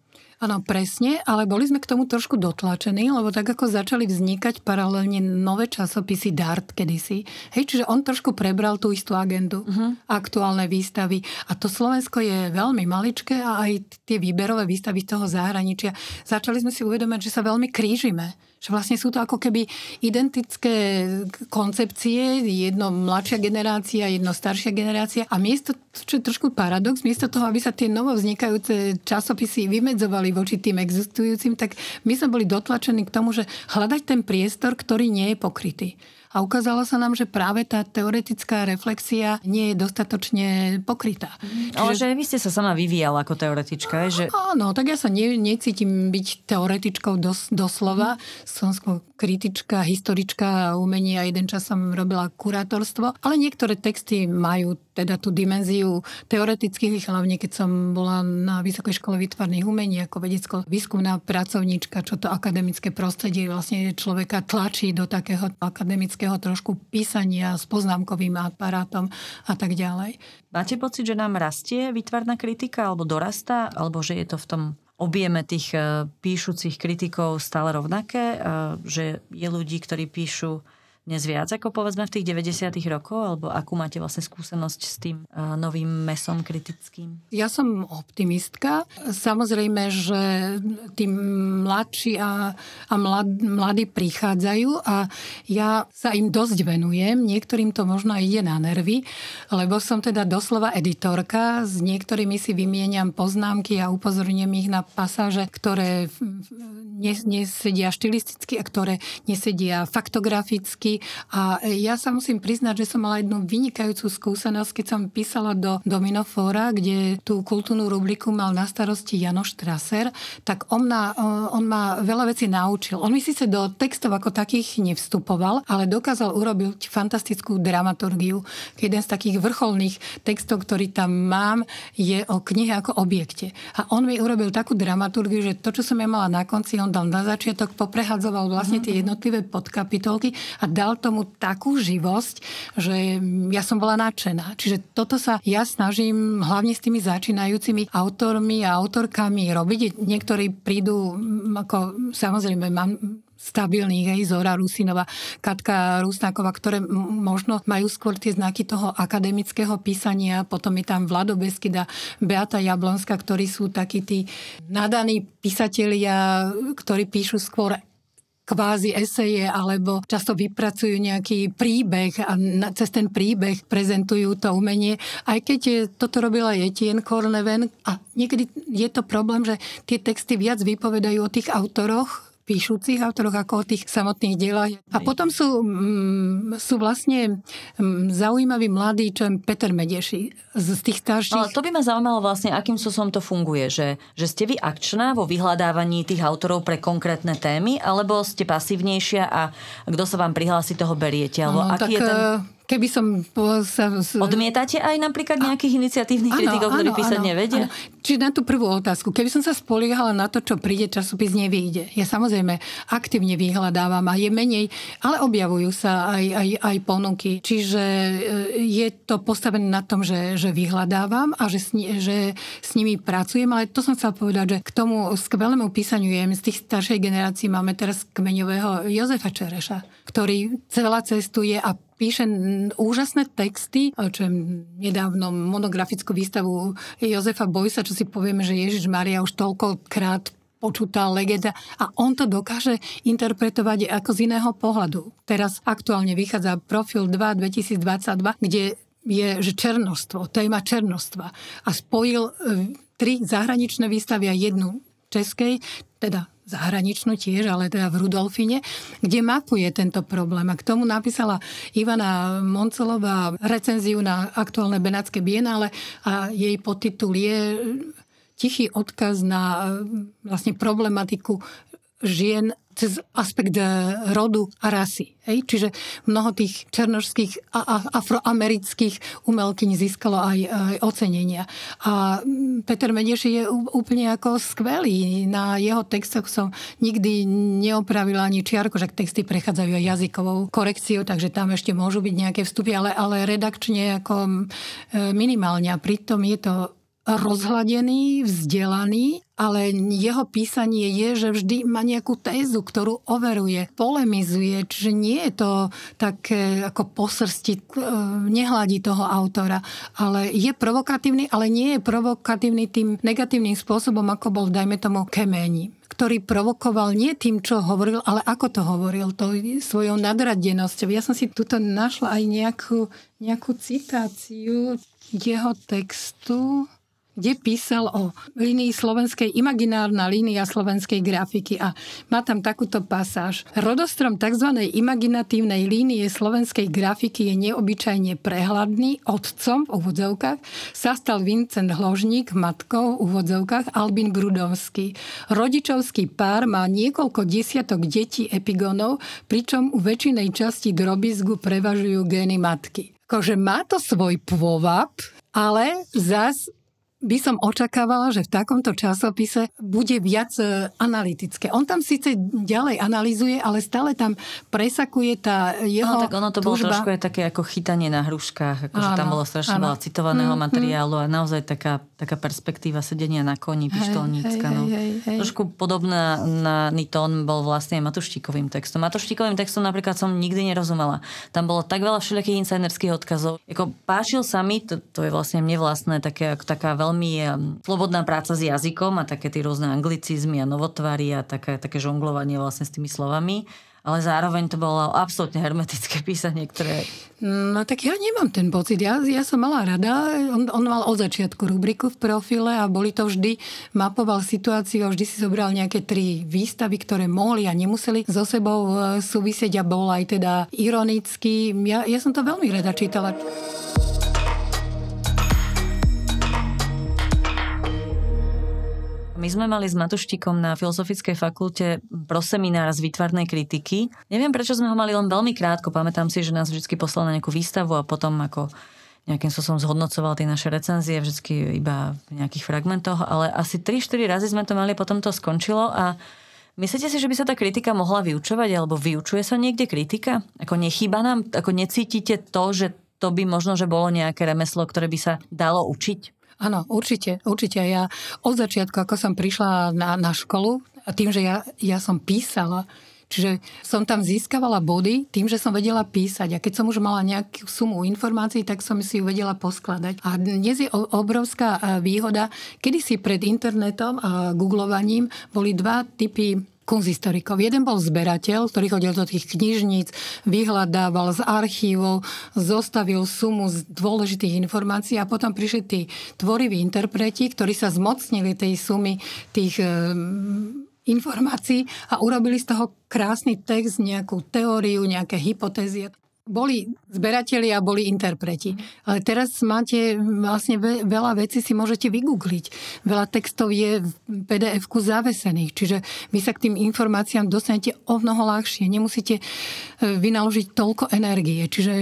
Áno, presne, ale boli sme k tomu trošku dotlačení, lebo tak ako začali vznikať paralelne nové časopisy DART kedysi, hej, čiže on trošku prebral tú istú agendu, uh-huh. aktuálne výstavy. A to Slovensko je veľmi maličké a aj tie výberové výstavy z toho zahraničia. Začali sme si uvedomať, že sa veľmi krížime že vlastne sú to ako keby identické koncepcie, jedno mladšia generácia, jedno staršia generácia a miesto, čo je trošku paradox, miesto toho, aby sa tie novo vznikajúce časopisy vymedzovali voči tým existujúcim, tak my sme boli dotlačení k tomu, že hľadať ten priestor, ktorý nie je pokrytý. A ukázalo sa nám, že práve tá teoretická reflexia nie je dostatočne pokrytá. Mm. Ale že vy ste sa sama vyvíjala ako teoretička, že... Áno, tak ja sa ne, necítim byť teoretičkou dos, doslova. Mm. Som skôr kritička, historička umenia. Jeden čas som robila kurátorstvo. Ale niektoré texty majú teda tú dimenziu teoretických, hlavne keď som bola na Vysokej škole výtvarných umení ako vedecko-výskumná pracovníčka, čo to akademické prostredie vlastne človeka tlačí do takého akademického takého trošku písania s poznámkovým aparátom a tak ďalej. Máte pocit, že nám rastie výtvarná kritika alebo dorastá, alebo že je to v tom objeme tých e, píšucich kritikov stále rovnaké, e, že je ľudí, ktorí píšu dnes viac ako povedzme v tých 90 rokoch, alebo akú máte vlastne skúsenosť s tým uh, novým mesom kritickým? Ja som optimistka. Samozrejme, že tí mladší a, a mlad, mladí prichádzajú a ja sa im dosť venujem. Niektorým to možno ide na nervy, lebo som teda doslova editorka. S niektorými si vymieniam poznámky a upozorňujem ich na pasáže, ktoré nesedia štilisticky a ktoré nesedia faktograficky a ja sa musím priznať, že som mala jednu vynikajúcu skúsenosť, keď som písala do Dominofóra, kde tú kultúrnu rubriku mal na starosti Janoš Traser, tak on, na, on ma veľa vecí naučil. On mi síce do textov ako takých nevstupoval, ale dokázal urobiť fantastickú dramaturgiu. Jeden z takých vrcholných textov, ktorý tam mám, je o knihe ako objekte. A on mi urobil takú dramaturgiu, že to, čo som ja mala na konci, on dal na začiatok, poprehadzoval vlastne tie jednotlivé podkapitolky a dal dal tomu takú živosť, že ja som bola nadšená. Čiže toto sa ja snažím hlavne s tými začínajúcimi autormi a autorkami robiť. Niektorí prídu, ako samozrejme mám stabilných, aj Zora Rusinova, Katka Rusnáková, ktoré možno majú skôr tie znaky toho akademického písania, potom je tam Vlado Beskida, Beata Jablonská, ktorí sú takí tí nadaní písatelia, ktorí píšu skôr kvázi eseje alebo často vypracujú nejaký príbeh a cez ten príbeh prezentujú to umenie. Aj keď toto robila Etienne Corneven a niekedy je to problém, že tie texty viac vypovedajú o tých autoroch, píšucich autoroch ako o tých samotných dielach. A potom sú, mm, sú vlastne mm, zaujímaví mladí, čo je Peter Medeši z tých starších. Ale to by ma zaujímalo vlastne, akým spôsobom to funguje, že, že ste vy akčná vo vyhľadávaní tých autorov pre konkrétne témy, alebo ste pasívnejšia a kto sa vám prihlási, toho beriete? Alebo no, aký tak, je ten... Keby som... Sa, Odmietate aj napríklad nejakých iniciatívnych kritikov, ktorí písať áno, nevedia? Áno. Čiže na tú prvú otázku. Keby som sa spoliehala na to, čo príde, časopis nevyjde. Ja samozrejme aktívne vyhľadávam a je menej, ale objavujú sa aj, aj, aj ponuky. Čiže e, je to postavené na tom, že, že vyhľadávam a že s, že s nimi pracujem, ale to som chcela povedať, že k tomu skvelému písaniu je, z tých staršej generácií máme teraz kmeňového Jozefa Čereša, ktorý celá cestuje a píše úžasné texty, čo je nedávno monografickú výstavu Jozefa Bojsa, čo si povieme, že Ježiš Maria už toľkokrát počutá legenda a on to dokáže interpretovať ako z iného pohľadu. Teraz aktuálne vychádza Profil 2 2022, kde je že černostvo, téma černostva. A spojil e, tri zahraničné výstavy a jednu českej, teda zahraničnú tiež, ale teda v Rudolfine, kde mapuje tento problém. A k tomu napísala Ivana Moncelová recenziu na aktuálne Benátske bienále a jej podtitul je tichý odkaz na vlastne problematiku žien cez aspekt e, rodu a rasy. Hej? Čiže mnoho tých černožských a, afroamerických umelkyň získalo aj, aj ocenenia. A mm, Peter Medeš je úplne ako skvelý. Na jeho textoch som nikdy neopravila ani čiarko, že texty prechádzajú aj jazykovou korekciou, takže tam ešte môžu byť nejaké vstupy, ale, ale redakčne ako e, minimálne. A pritom je to rozhladený, vzdelaný, ale jeho písanie je, že vždy má nejakú tézu, ktorú overuje, polemizuje, čiže nie je to také ako posrstiť, e, nehladí toho autora, ale je provokatívny, ale nie je provokatívny tým negatívnym spôsobom, ako bol, dajme tomu, Kemeni ktorý provokoval nie tým, čo hovoril, ale ako to hovoril, to svojou nadradenosťou. Ja som si tuto našla aj nejakú, nejakú citáciu jeho textu kde písal o línii slovenskej, imaginárna línia slovenskej grafiky a má tam takúto pasáž. Rodostrom tzv. imaginatívnej línie slovenskej grafiky je neobyčajne prehľadný. Otcom v úvodzovkách sa stal Vincent Hložník, matkou v úvodzovkách Albin Grudovský. Rodičovský pár má niekoľko desiatok detí epigonov, pričom u väčšinej časti drobizgu prevažujú gény matky. Akože má to svoj pôvab, ale zas by som očakávala, že v takomto časopise bude viac e, analytické. On tam síce ďalej analizuje, ale stále tam presakuje tá jeho No tak ono to bolo trošku aj také ako chytanie na hruškách, akože tam bolo strašne veľa citovaného mm, materiálu a naozaj taká, taká perspektíva sedenia na koni, pištolnícka. hej, no. hej, hej. Trošku podobná na tón bol vlastne Matuštíkovým textom. Matuštíkovým textom napríklad som nikdy nerozumela. Tam bolo tak veľa všelijakých insiderských odkazov. Jako páčil sa mi, to, to je vlastne mne vlastné, také, taká veľmi um, slobodná práca s jazykom a také tie rôzne anglicizmy a novotvary a také, také žonglovanie vlastne s tými slovami ale zároveň to bolo absolútne hermetické písanie, ktoré... No tak ja nemám ten pocit. Ja, ja som mala rada. On, on mal od začiatku rubriku v profile a boli to vždy, mapoval situáciu a vždy si zobral nejaké tri výstavy, ktoré mohli a nemuseli so sebou e, súvisieť a bol aj teda ironický. Ja, ja som to veľmi rada čítala. My sme mali s Matuštíkom na Filozofickej fakulte proseminár z výtvarnej kritiky. Neviem, prečo sme ho mali len veľmi krátko. Pamätám si, že nás vždy poslal na nejakú výstavu a potom ako nejakým spôsobom zhodnocoval tie naše recenzie, vždy iba v nejakých fragmentoch, ale asi 3-4 razy sme to mali, potom to skončilo a Myslíte si, že by sa tá kritika mohla vyučovať, alebo vyučuje sa niekde kritika? Ako nechýba nám, ako necítite to, že to by možno, že bolo nejaké remeslo, ktoré by sa dalo učiť? Áno, určite, určite. Ja od začiatku, ako som prišla na, na školu, a tým, že ja, ja som písala, Čiže som tam získavala body tým, že som vedela písať. A keď som už mala nejakú sumu informácií, tak som si ju vedela poskladať. A dnes je obrovská výhoda. Kedy si pred internetom a googlovaním boli dva typy kunzistorikov. Jeden bol zberateľ, ktorý chodil do tých knižníc, vyhľadával z archívov, zostavil sumu z dôležitých informácií a potom prišli tí tvoriví interpreti, ktorí sa zmocnili tej sumy tých e, informácií a urobili z toho krásny text, nejakú teóriu, nejaké hypotézie boli zberatelia a boli interpreti. Ale teraz máte vlastne veľa vecí si môžete vygoogliť. Veľa textov je v PDF-ku zavesených, čiže vy sa k tým informáciám dostanete o mnoho ľahšie. Nemusíte e, vynaložiť toľko energie. Čiže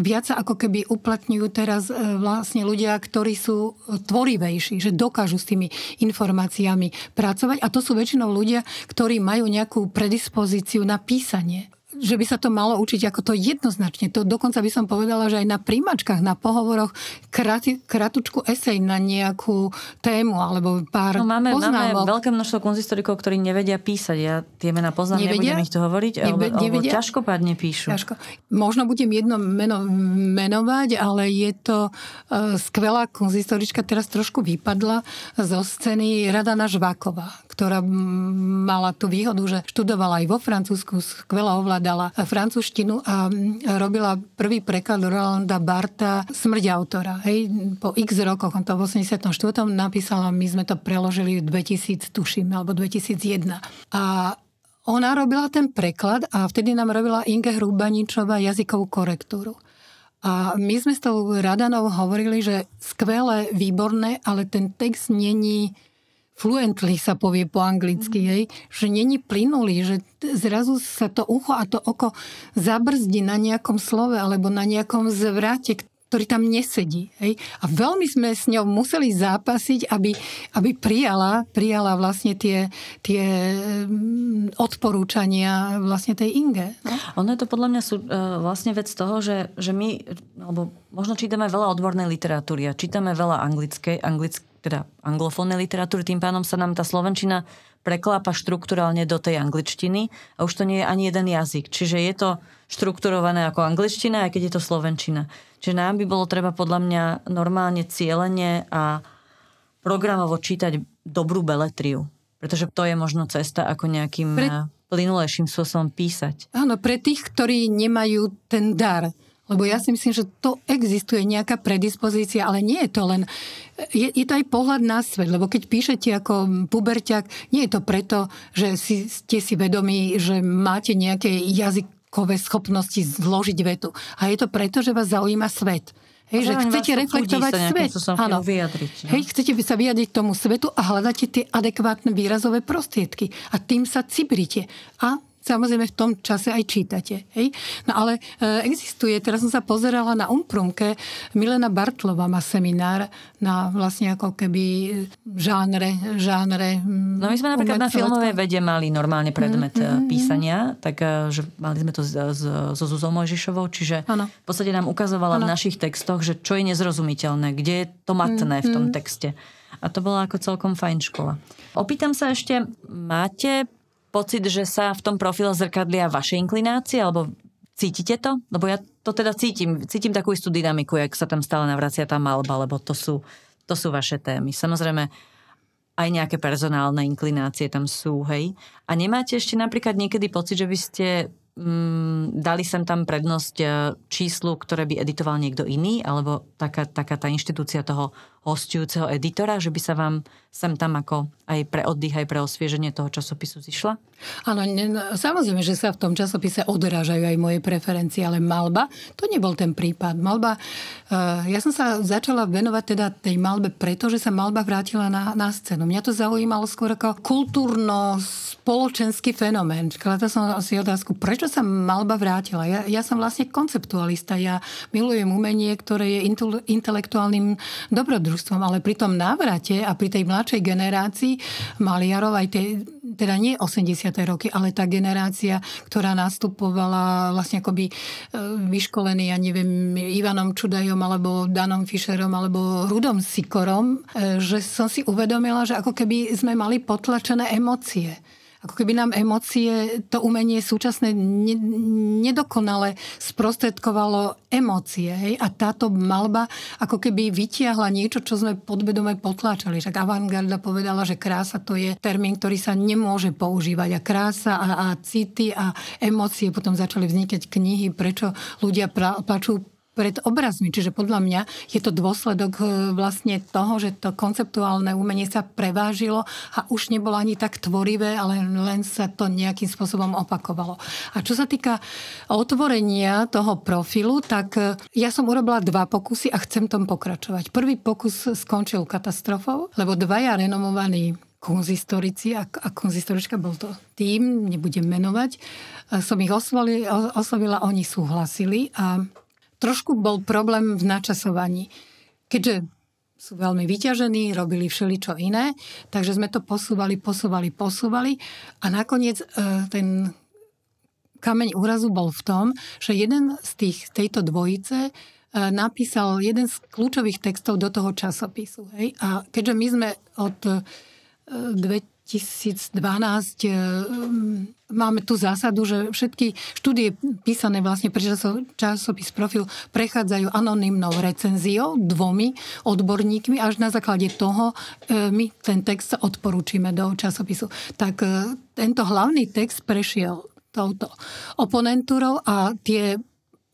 viac sa ako keby uplatňujú teraz e, vlastne ľudia, ktorí sú tvorivejší, že dokážu s tými informáciami pracovať. A to sú väčšinou ľudia, ktorí majú nejakú predispozíciu na písanie že by sa to malo učiť ako to jednoznačne. To dokonca by som povedala, že aj na príjmačkách, na pohovoroch krati, kratučku esej na nejakú tému alebo pár no, máme, poznámok. máme veľké množstvo konzistorikov, ktorí nevedia písať. Ja tie mená poznám, nevedia? nebudem ich to hovoriť, Nebe, ale, nevedia? ťažko pádne píšu. Ťažko. Možno budem jedno meno menovať, ale je to uh, skvelá konzistorička, teraz trošku vypadla zo scény Radana Žváková, ktorá mala tú výhodu, že študovala aj vo Francúzsku, skvelá ovláda ovládala francúzštinu a robila prvý preklad Rolanda Barta Smrť autora. Hej, po x rokoch, on to v 84. napísala, my sme to preložili v 2000, tuším, alebo 2001. A ona robila ten preklad a vtedy nám robila Inge Hrubaničová jazykovú korektúru. A my sme s tou Radanou hovorili, že skvelé, výborné, ale ten text není fluently sa povie po anglicky, mm. hej, že není plynulý, že zrazu sa to ucho a to oko zabrzdí na nejakom slove alebo na nejakom zvrate, ktorý tam nesedí. Hej? A veľmi sme s ňou museli zápasiť, aby, aby prijala, prijala vlastne tie, tie mm, odporúčania vlastne tej Inge. No? Ono je to podľa mňa sú, uh, vlastne vec toho, že, že my, alebo možno čítame veľa odbornej literatúry a čítame veľa anglickej, anglickej teda anglofónnej literatúry, tým pánom sa nám tá slovenčina preklápa štruktúralne do tej angličtiny a už to nie je ani jeden jazyk. Čiže je to štrukturované ako angličtina, aj keď je to slovenčina. Čiže nám by bolo treba podľa mňa normálne cieľenie a programovo čítať dobrú beletriu. Pretože to je možno cesta ako nejakým pre... plynulejším spôsobom písať. Áno, pre tých, ktorí nemajú ten dar lebo ja si myslím, že to existuje nejaká predispozícia, ale nie je to len... Je, je to aj pohľad na svet, lebo keď píšete ako puberťak, nie je to preto, že si, ste si vedomí, že máte nejaké jazykové schopnosti zložiť vetu. A je to preto, že vás zaujíma svet. Hej, že chcete reflektovať svet. Áno. Vyjadriť, no. Hej, chcete sa vyjadriť tomu svetu a hľadáte tie adekvátne výrazové prostriedky. A tým sa cibrite. A samozrejme v tom čase aj čítate. Hej? No ale e, existuje, teraz som sa pozerala na Umprumke, Milena Bartlova má seminár na vlastne ako keby žánre, žánre No my sme napríklad na filmovej vede mali normálne predmet mm-hmm. písania, tak e, že mali sme to so Zuzou Mojžišovou, čiže ano. v podstate nám ukazovala ano. v našich textoch, že čo je nezrozumiteľné, kde je to matné mm-hmm. v tom mhm. texte. A to bola ako celkom fajn škola. Opýtam sa ešte, máte pocit, že sa v tom profile zrkadlia vaše inklinácie, alebo cítite to? Lebo ja to teda cítim, cítim takú istú dynamiku, jak sa tam stále navracia tá malba, lebo to sú, to sú vaše témy. Samozrejme, aj nejaké personálne inklinácie tam sú, hej. A nemáte ešte napríklad niekedy pocit, že by ste mm, dali sem tam prednosť e, číslu, ktoré by editoval niekto iný, alebo taká, taká tá inštitúcia toho hostujúceho editora, že by sa vám sem tam ako aj pre oddych, aj pre osvieženie toho časopisu zišla? Áno, ne, samozrejme, že sa v tom časopise odrážajú aj moje preferencie, ale Malba, to nebol ten prípad. Malba, uh, ja som sa začala venovať teda tej Malbe, pretože sa Malba vrátila na, na scénu. Mňa to zaujímalo skôr ako kultúrno-spoločenský fenomén. Kladla som si otázku, prečo sa Malba vrátila? Ja, ja som vlastne konceptualista, ja milujem umenie, ktoré je intelektuálnym dobrodružstvom družstvom, ale pri tom návrate a pri tej mladšej generácii maliarov, aj tej, teda nie 80. roky, ale tá generácia, ktorá nastupovala vlastne akoby e, vyškolený, ja neviem, Ivanom Čudajom, alebo Danom Fischerom, alebo Rudom Sikorom, e, že som si uvedomila, že ako keby sme mali potlačené emócie ako keby nám emócie, to umenie súčasné nedokonale sprostredkovalo emócie. Hej? A táto malba ako keby vytiahla niečo, čo sme podvedome potláčali. Však avantgarda povedala, že krása to je termín, ktorý sa nemôže používať. A krása a, a city a emócie potom začali vznikať knihy, prečo ľudia plačú pred obrazmi. Čiže podľa mňa je to dôsledok e, vlastne toho, že to konceptuálne umenie sa prevážilo a už nebolo ani tak tvorivé, ale len sa to nejakým spôsobom opakovalo. A čo sa týka otvorenia toho profilu, tak e, ja som urobila dva pokusy a chcem tom pokračovať. Prvý pokus skončil katastrofou, lebo dvaja renomovaní konzistorici a, a konzistorička bol to tým, nebudem menovať, e, som ich oslovila, oslovila oni súhlasili a trošku bol problém v načasovaní. Keďže sú veľmi vyťažení, robili všeličo iné, takže sme to posúvali, posúvali, posúvali a nakoniec e, ten kameň úrazu bol v tom, že jeden z tých, tejto dvojice e, napísal jeden z kľúčových textov do toho časopisu. Hej? A keďže my sme od 2012 e, máme tú zásadu, že všetky štúdie písané vlastne pre časopis Profil prechádzajú anonymnou recenziou dvomi odborníkmi, až na základe toho e, my ten text odporúčime do časopisu. Tak e, tento hlavný text prešiel touto oponentúrou a tie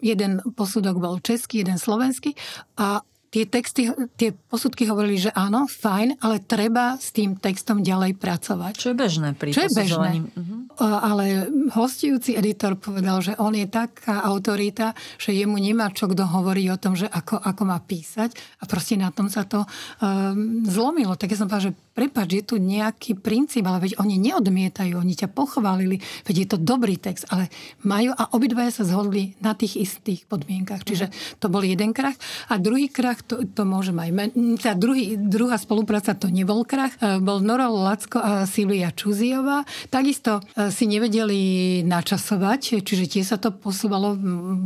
jeden posudok bol český, jeden slovenský a tie texty, tie posudky hovorili, že áno, fajn, ale treba s tým textom ďalej pracovať. Čo je bežné pri Čo je bežné. Uh-huh. Ale hostujúci editor povedal, že on je taká autorita, že jemu nemá čo kto hovorí o tom, že ako, ako má písať a proste na tom sa to um, zlomilo. Tak ja som povedal, že prepač, je tu nejaký princíp, ale veď oni neodmietajú, oni ťa pochválili, veď je to dobrý text, ale majú a obidvaja sa zhodli na tých istých podmienkach. Čiže to bol jeden krach. A druhý krach, to, to môžem aj men- tá druhý, druhá spolupráca to nebol krach, e, bol Noro Lacko a Silvia Čuzijová. Takisto si nevedeli načasovať, čiže tiež sa to posúvalo,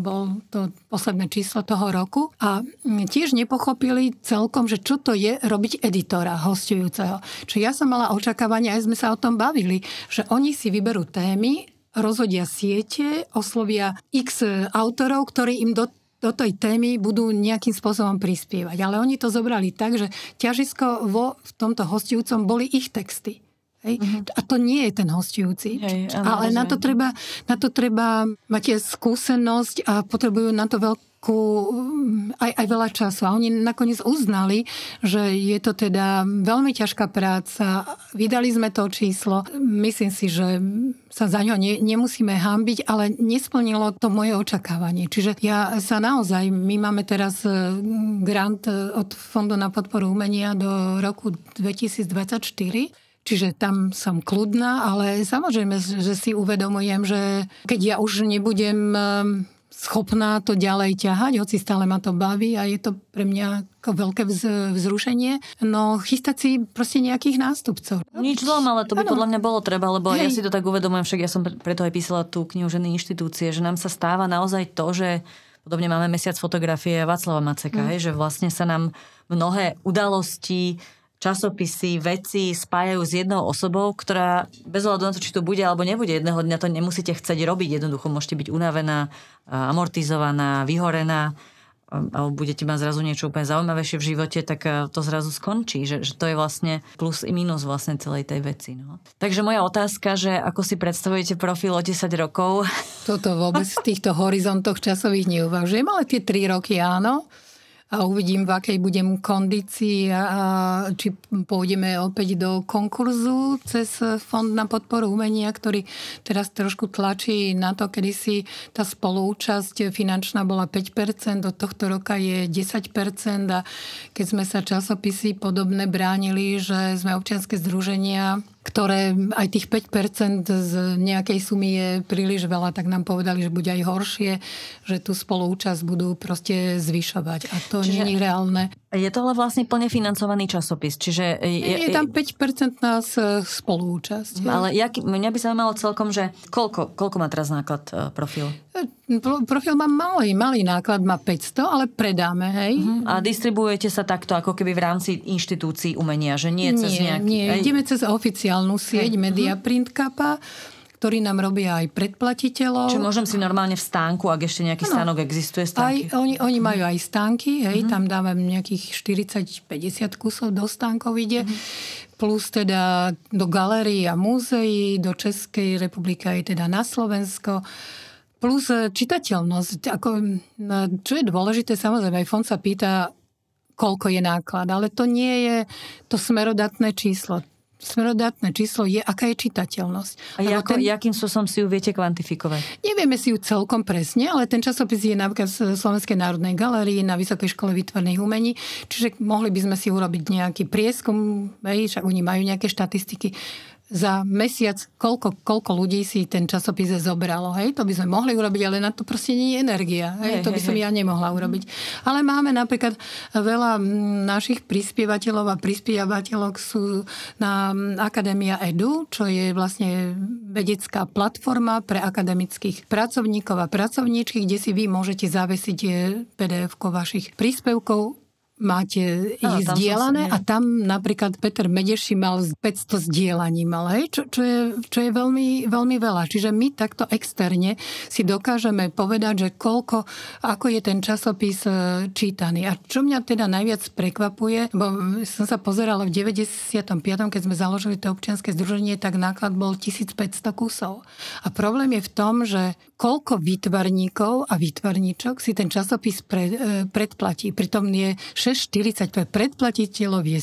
bol to posledné číslo toho roku a tiež nepochopili celkom, že čo to je robiť editora hostujúceho. Čo ja som mala očakávania, aj sme sa o tom bavili, že oni si vyberú témy, rozhodia siete, oslovia x autorov, ktorí im do do tej témy budú nejakým spôsobom prispievať. Ale oni to zobrali tak, že ťažisko vo v tomto hostujúcom boli ich texty. Hej? Uh-huh. A to nie je ten hostujúci. Hej, ale na to, treba, na to treba mať skúsenosť a potrebujú na to veľkú aj, aj veľa času. A oni nakoniec uznali, že je to teda veľmi ťažká práca. Vydali sme to číslo. Myslím si, že sa za ňo ne, nemusíme hambiť, ale nesplnilo to moje očakávanie. Čiže ja sa naozaj, my máme teraz e, grant od Fondu na podporu umenia do roku 2024 čiže tam som kľudná, ale samozrejme, že si uvedomujem, že keď ja už nebudem schopná to ďalej ťahať, hoci stále ma to baví a je to pre mňa veľké vzrušenie. No chystať si proste nejakých nástupcov. Nič zlom, ale to by ano. podľa mňa bolo treba, lebo Hej. ja si to tak uvedomujem, však ja som preto aj písala tú knihu Ženy inštitúcie, že nám sa stáva naozaj to, že podobne máme mesiac fotografie Václava Maceka, mm. hej, že vlastne sa nám mnohé udalosti, časopisy, veci spájajú s jednou osobou, ktorá bez ohľadu na to, či to bude alebo nebude jedného dňa, to nemusíte chcieť robiť. Jednoducho môžete byť unavená, amortizovaná, vyhorená alebo budete mať zrazu niečo úplne zaujímavejšie v živote, tak to zrazu skončí. Že, že to je vlastne plus i minus vlastne celej tej veci. No. Takže moja otázka, že ako si predstavujete profil o 10 rokov? Toto vôbec v týchto horizontoch časových neuvažujem, ale tie 3 roky áno a uvidím, v akej budem kondícii a či pôjdeme opäť do konkurzu cez Fond na podporu umenia, ktorý teraz trošku tlačí na to, kedy si tá spolúčasť finančná bola 5%, od tohto roka je 10% a keď sme sa časopisy podobné bránili, že sme občianske združenia ktoré aj tých 5% z nejakej sumy je príliš veľa, tak nám povedali, že bude aj horšie, že tú spoluúčasť budú proste zvyšovať. A to čiže nie je reálne. Je to ale vlastne plne financovaný časopis, čiže... Je, je tam 5% nás e, spoluúčasť. Ale jak, mňa by sa malo celkom, že koľko, koľko má teraz náklad e, profil? Profil má malý, malý náklad, má 500, ale predáme, hej. Uh-huh. A distribuujete sa takto, ako keby v rámci inštitúcií umenia, že nie, nie cez nejaký... Nie, ideme cez oficiálnu sieť hej. Media uh-huh. Ktorí nám robia aj predplatiteľov. Čiže môžem si normálne v stánku, ak ešte nejaký ano, stánok existuje, stánky? Aj, oni, oni majú aj stánky, hej, uh-huh. tam dávam nejakých 40-50 kusov do stánkov ide. Uh-huh plus teda do galérií a múzeí, do Českej republiky aj teda na Slovensko. Plus e, čitateľnosť. Ako, čo je dôležité, samozrejme, aj fond sa pýta, koľko je náklad, ale to nie je to smerodatné číslo. Smerodatné číslo je, aká je čitateľnosť. A ako, ten... jakým spôsobom si ju viete kvantifikovať? Nevieme si ju celkom presne, ale ten časopis je napríklad v Slovenskej národnej galerii na Vysokej škole výtvarných umení, čiže mohli by sme si urobiť nejaký prieskum, však oni majú nejaké štatistiky, za mesiac, koľko, koľko ľudí si ten časopis zobralo. Hej? To by sme mohli urobiť, ale na to proste nie je energia. Hej? Hej, to by som hej. ja nemohla urobiť. Ale máme napríklad veľa našich prispievateľov a prispievateľok sú na Akadémia Edu, čo je vlastne vedecká platforma pre akademických pracovníkov a pracovníčky, kde si vy môžete zavesiť pdf vašich príspevkov máte ich no, zdieľané a tam napríklad Peter Medeši mal 500 zdieľaní mal, hej, čo, čo, je, čo je veľmi, veľmi veľa. Čiže my takto externe si dokážeme povedať, že koľko, ako je ten časopis e, čítaný. A čo mňa teda najviac prekvapuje, bo som sa pozerala v 95. keď sme založili to občianske združenie, tak náklad bol 1500 kusov. A problém je v tom, že koľko výtvarníkov a výtvarníčok si ten časopis pre, e, predplatí. Pritom je 6,40, pre predplatiteľov je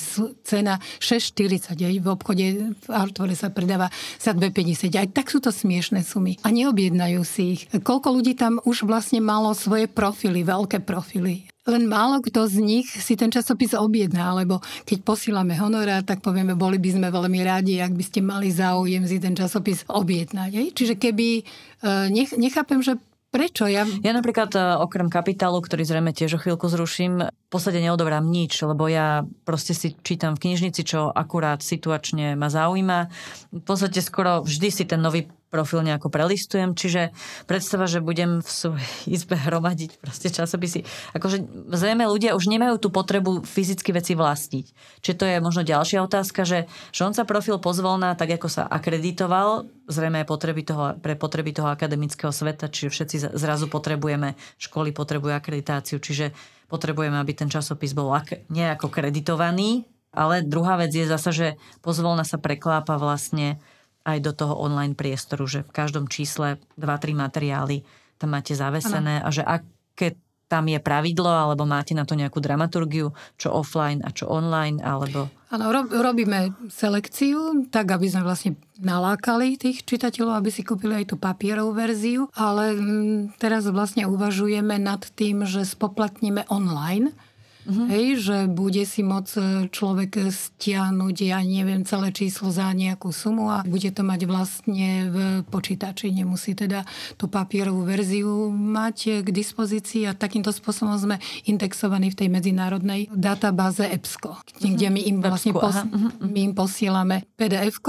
cena 6,40. Aj v obchode v Artvore sa predáva za 2,50. Aj tak sú to smiešné sumy. A neobjednajú si ich. Koľko ľudí tam už vlastne malo svoje profily, veľké profily. Len málo kto z nich si ten časopis objedná, alebo keď posílame honorár, tak povieme, boli by sme veľmi rádi, ak by ste mali záujem si ten časopis objednať. Čiže keby, e, nechápem, že Prečo? Ja... ja napríklad e, okrem kapitálu, ktorý zrejme tiež o chvíľku zruším, v podstate neodobrám nič, lebo ja proste si čítam v knižnici, čo akurát situačne ma zaujíma. V podstate skoro vždy si ten nový profil nejako prelistujem, čiže predstava, že budem v svojej izbe hromadiť proste časopisy. Akože zrejme ľudia už nemajú tú potrebu fyzicky veci vlastniť. Čiže to je možno ďalšia otázka, že, že on sa profil pozvolná, tak ako sa akreditoval, zrejme potreby toho, pre potreby toho akademického sveta, čiže všetci zrazu potrebujeme, školy potrebujú akreditáciu, čiže potrebujeme, aby ten časopis bol ak, nejako kreditovaný, ale druhá vec je zasa, že pozvolna sa preklápa vlastne aj do toho online priestoru, že v každom čísle 2-3 materiály tam máte zavesené ano. a že aké tam je pravidlo, alebo máte na to nejakú dramaturgiu, čo offline a čo online, alebo... Áno, robíme selekciu, tak aby sme vlastne nalákali tých čitateľov, aby si kúpili aj tú papierovú verziu, ale mm, teraz vlastne uvažujeme nad tým, že spoplatníme online Uh-huh. Hej, že bude si môcť e, človek stiahnuť, ja neviem, celé číslo za nejakú sumu a bude to mať vlastne v počítači. Nemusí teda tú papierovú verziu mať k dispozícii a takýmto spôsobom sme indexovaní v tej medzinárodnej databáze EBSCO, kde my im vlastne pos- my im posielame pdf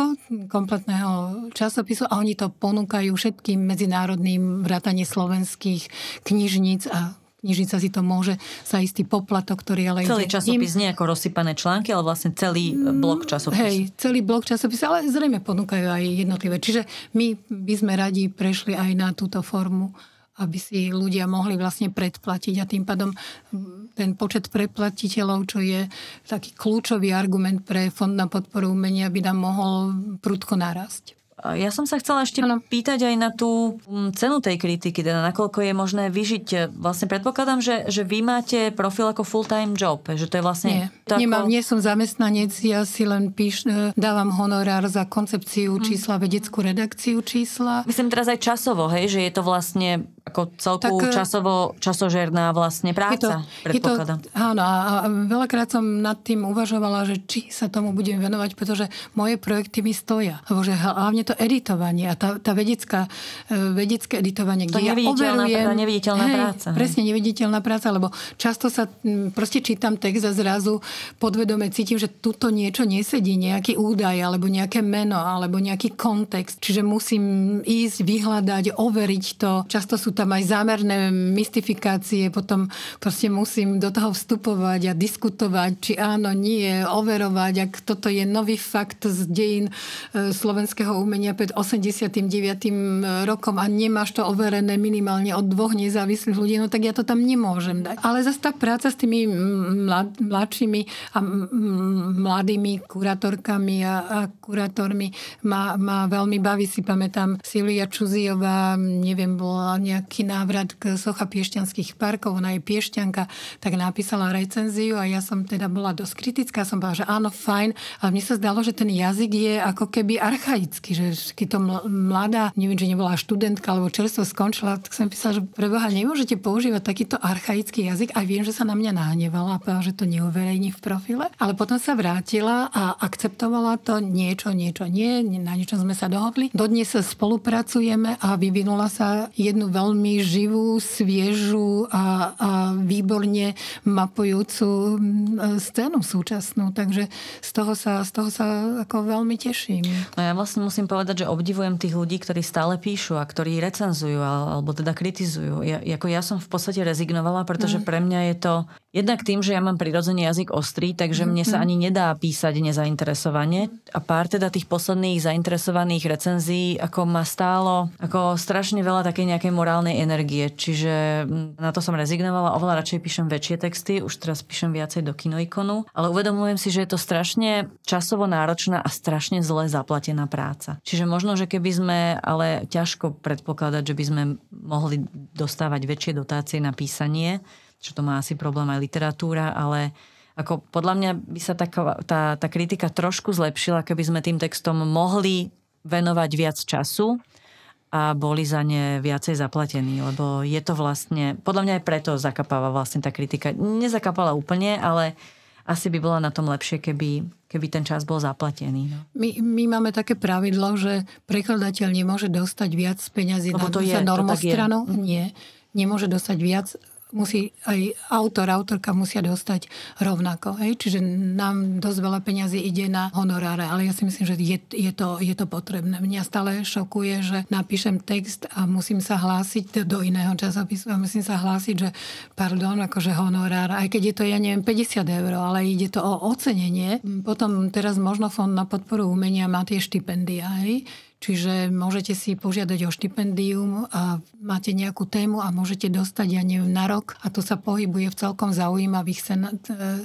kompletného časopisu a oni to ponúkajú všetkým medzinárodným vrátane slovenských knižníc a knižnica si to môže za istý poplatok, ktorý ale Celý časopis im. nie ako rozsypané články, ale vlastne celý mm, blok časopisu. Hej, celý blok časopisu, ale zrejme ponúkajú aj jednotlivé. Čiže my by sme radi prešli aj na túto formu aby si ľudia mohli vlastne predplatiť a tým pádom ten počet predplatiteľov, čo je taký kľúčový argument pre Fond na podporu umenia, by nám mohol prudko narásť. Ja som sa chcela ešte ano. pýtať aj na tú mm, cenu tej kritiky, teda nakoľko je možné vyžiť. Vlastne predpokladám, že, že vy máte profil ako full-time job, že to je vlastne... Nie, tako... nemám, nie som zamestnanec, ja si len píš, e, dávam honorár za koncepciu hm. čísla, vedeckú redakciu čísla. Myslím teraz aj časovo, hej, že je to vlastne ako celku tak, e, časovo, časožerná vlastne práca, je to, predpokladám. Je to, áno, a veľakrát som nad tým uvažovala, že či sa tomu budem venovať, pretože moje projekty mi stoja. Lebo že hlavne to editovanie a tá, tá vedecká, e, vedecké editovanie, to kde ja overujem... neviditeľná hej, práca. Presne, neviditeľná práca, lebo často sa proste čítam text a zrazu podvedome cítim, že tuto niečo nesedí, nejaký údaj, alebo nejaké meno, alebo nejaký kontext. Čiže musím ísť, vyhľadať, overiť to. Často sú tam aj zámerné mystifikácie, potom proste musím do toho vstupovať a diskutovať, či áno, nie, overovať, ak toto je nový fakt z dejín e, slovenského umenia pred 89. rokom a nemáš to overené minimálne od dvoch nezávislých ľudí, no tak ja to tam nemôžem dať. Ale zase tá práca s tými mlad, mladšími a mladými kurátorkami a, a kurátormi ma, ma veľmi baví. Si pamätám Silvia Čuzijová, neviem, bola nejaký návrat k Socha piešťanských parkov, ona je piešťanka, tak napísala recenziu a ja som teda bola dosť kritická, som bola, že áno, fajn, ale mne sa zdalo, že ten jazyk je ako keby archaický, že keď to mladá, neviem, či nebola študentka alebo čerstvo skončila, tak som písala, že preboha, nemôžete používať takýto archaický jazyk a viem, že sa na mňa nahnevala a povedala, že to neuverejní v profile. Ale potom sa vrátila a akceptovala to niečo, niečo nie, na niečo sme sa dohodli. Dodnes spolupracujeme a vyvinula sa jednu veľmi živú, sviežu a, a výborne mapujúcu scénu súčasnú. Takže z toho sa, z toho sa ako veľmi teším. No ja vlastne musím povedať, že obdivujem tých ľudí, ktorí stále píšu a ktorí recenzujú alebo teda kritizujú. Ja, ako ja som v podstate rezignovala, pretože mm. pre mňa je to jednak tým, že ja mám prirodzený jazyk ostrý, takže mne sa mhm. ani nedá písať nezainteresovanie a pár teda tých posledných zainteresovaných recenzií ako ma stálo ako strašne veľa takej nejakej morálnej energie, čiže mm, na to som rezignovala, oveľa radšej píšem väčšie texty, už teraz píšem viacej do kinoikonu, ale uvedomujem si, že je to strašne časovo náročná a strašne zle zaplatená práca. Čiže možno, že keby sme, ale ťažko predpokladať, že by sme mohli dostávať väčšie dotácie na písanie, čo to má asi problém aj literatúra, ale ako podľa mňa by sa tá, tá, tá kritika trošku zlepšila, keby sme tým textom mohli venovať viac času a boli za ne viacej zaplatení, lebo je to vlastne, podľa mňa aj preto zakapáva vlastne tá kritika. Nezakapala úplne, ale asi by bola na tom lepšie, keby, keby ten čas bol zaplatený. No. My, my máme také pravidlo, že prekladateľ nemôže dostať viac peňazí Lebo na to je, normostranu. To tak je. Nie, nemôže dostať viac musí aj autor, autorka musia dostať rovnako. Hej? Čiže nám dosť veľa peňazí ide na honoráre, ale ja si myslím, že je, je, to, je to potrebné. Mňa stále šokuje, že napíšem text a musím sa hlásiť do iného časopisu a musím sa hlásiť, že pardon, akože honorár, aj keď je to, ja neviem, 50 eur, ale ide to o ocenenie. Potom teraz možno Fond na podporu umenia má tie štipendia. Hej? Čiže môžete si požiadať o štipendium a máte nejakú tému a môžete dostať, ja neviem, na rok a to sa pohybuje v celkom zaujímavých e,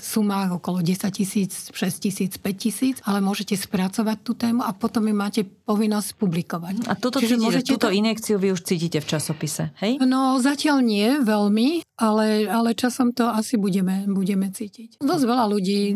sumách okolo 10 tisíc, 6 tisíc, 5 tisíc, ale môžete spracovať tú tému a potom ju máte povinnosť publikovať. A toto Čiže cítite, môžete túto to... injekciu vy už cítite v časopise, hej? No zatiaľ nie veľmi, ale, ale časom to asi budeme, budeme cítiť. Dosť veľa ľudí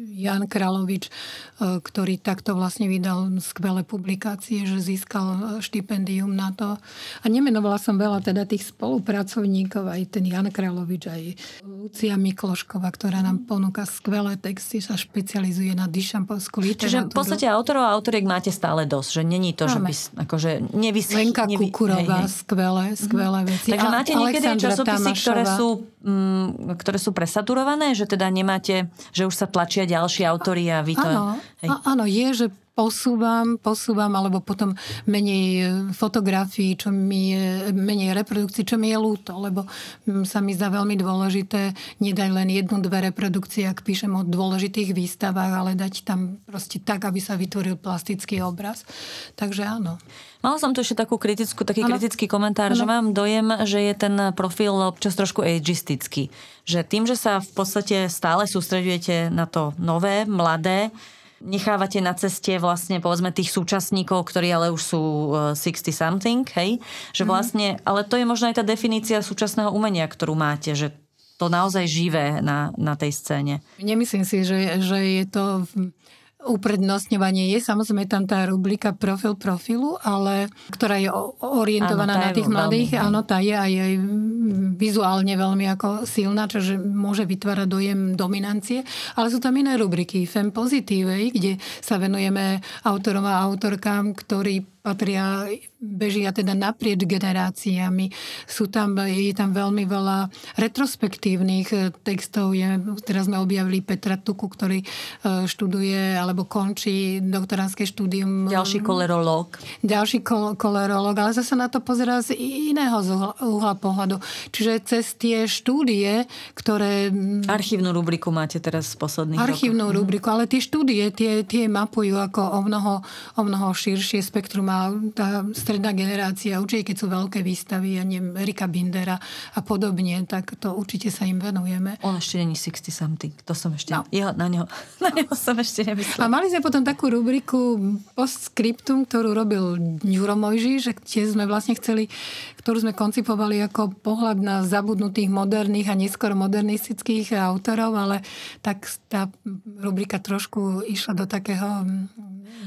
Jan Kralovič, ktorý takto vlastne vydal skvelé publikácie, že získal štipendium na to. A nemenovala som veľa teda tých spolupracovníkov, aj ten Jan Kralovič, aj Lucia Miklošková, ktorá nám ponúka skvelé texty, sa špecializuje na dišampovskú literatúru. Čiže v podstate autorov a autoriek máte stále dosť, že není to, Máme. že by akože nevysí... Lenka nevy, Kukurová, hej, hej. skvelé, skvelé mhm. veci. Takže máte niekedy časopisy, ktoré sú, mm, ktoré sú presaturované, že teda nemáte, že už sa tlačia ďalší autory a vy to... Áno, áno je, že posúvam, posúvam, alebo potom menej e, fotografií, čo mi je, menej reprodukcií, čo mi je ľúto, lebo mm, sa mi zdá veľmi dôležité nedať len jednu, dve reprodukcie, ak píšem o dôležitých výstavách, ale dať tam proste tak, aby sa vytvoril plastický obraz. Takže áno. Mala som tu ešte takú kritickú, taký ano. kritický komentár, ano. že mám dojem, že je ten profil občas trošku agistický. Že tým, že sa v podstate stále sústredujete na to nové, mladé, nechávate na ceste vlastne povedzme tých súčasníkov, ktorí ale už sú 60 e, something, hej? Že mhm. vlastne, mm-hmm. ale to je možno aj tá definícia súčasného umenia, ktorú máte, že to naozaj živé na, na tej scéne. Nemyslím si, že, že je to uprednostňovanie je. Samozrejme tam tá rubrika profil profilu, ale ktorá je orientovaná áno, na tých mladých. Veľmi, áno, tá je aj, aj vizuálne veľmi ako silná, čože môže vytvárať dojem dominancie. Ale sú tam iné rubriky. Fem pozitívej, kde sa venujeme autorom a autorkám, ktorí patria, bežia teda naprieč generáciami. Sú tam, je tam veľmi veľa retrospektívnych eh, textov. Je, teraz sme objavili Petra Tuku, ktorý eh, študuje alebo končí doktoránske štúdium. Ďalší kolerológ. Ďalší kol, kolerológ, ale zase na to pozerá z iného uhla pohľadu. Čiže cez tie štúdie, ktoré... Archívnu rubriku máte teraz z posledných Archívnu rokov. rubriku, ale tie štúdie, tie, tie mapujú ako o mnoho, o mnoho širšie spektrum a tá stredná generácia, určite keď sú veľké výstavy, ja neviem, Erika Bindera a podobne, tak to určite sa im venujeme. On ešte není 60 something, to som ešte, no. ja, na, neho, *laughs* na neho som ešte nemyslela. A mali sme potom takú rubriku postscriptum, ktorú robil Ňuro Mojži, že tiež sme vlastne chceli, ktorú sme koncipovali ako pohľad na zabudnutých moderných a neskôr modernistických autorov, ale tak tá rubrika trošku išla do takého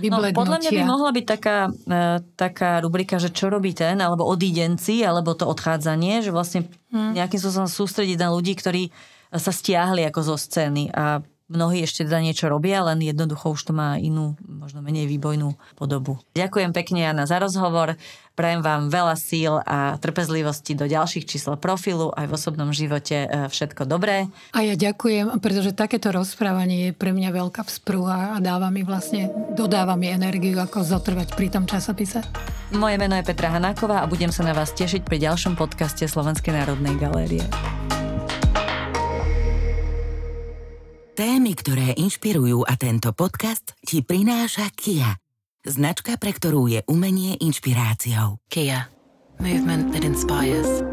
vyblednutia. No, podľa mňa by mohla byť taká, e, taká rubrika, že čo robí ten, alebo odídenci, alebo to odchádzanie, že vlastne hmm. nejakým spôsobom sústrediť na ľudí, ktorí sa stiahli ako zo scény a mnohí ešte teda niečo robia, len jednoducho už to má inú, možno menej výbojnú podobu. Ďakujem pekne Jana za rozhovor. Prajem vám veľa síl a trpezlivosti do ďalších čísel profilu aj v osobnom živote e, všetko dobré. A ja ďakujem, pretože takéto rozprávanie je pre mňa veľká vzprúha a dáva mi vlastne, dodáva mi energiu, ako zotrvať pri tom časopise. Moje meno je Petra Hanáková a budem sa na vás tešiť pri ďalšom podcaste Slovenskej národnej galérie. Témy, ktoré inšpirujú a tento podcast ti prináša Kia. Značka, pre ktorú je umenie inšpiráciou. Kia. Movement that inspires.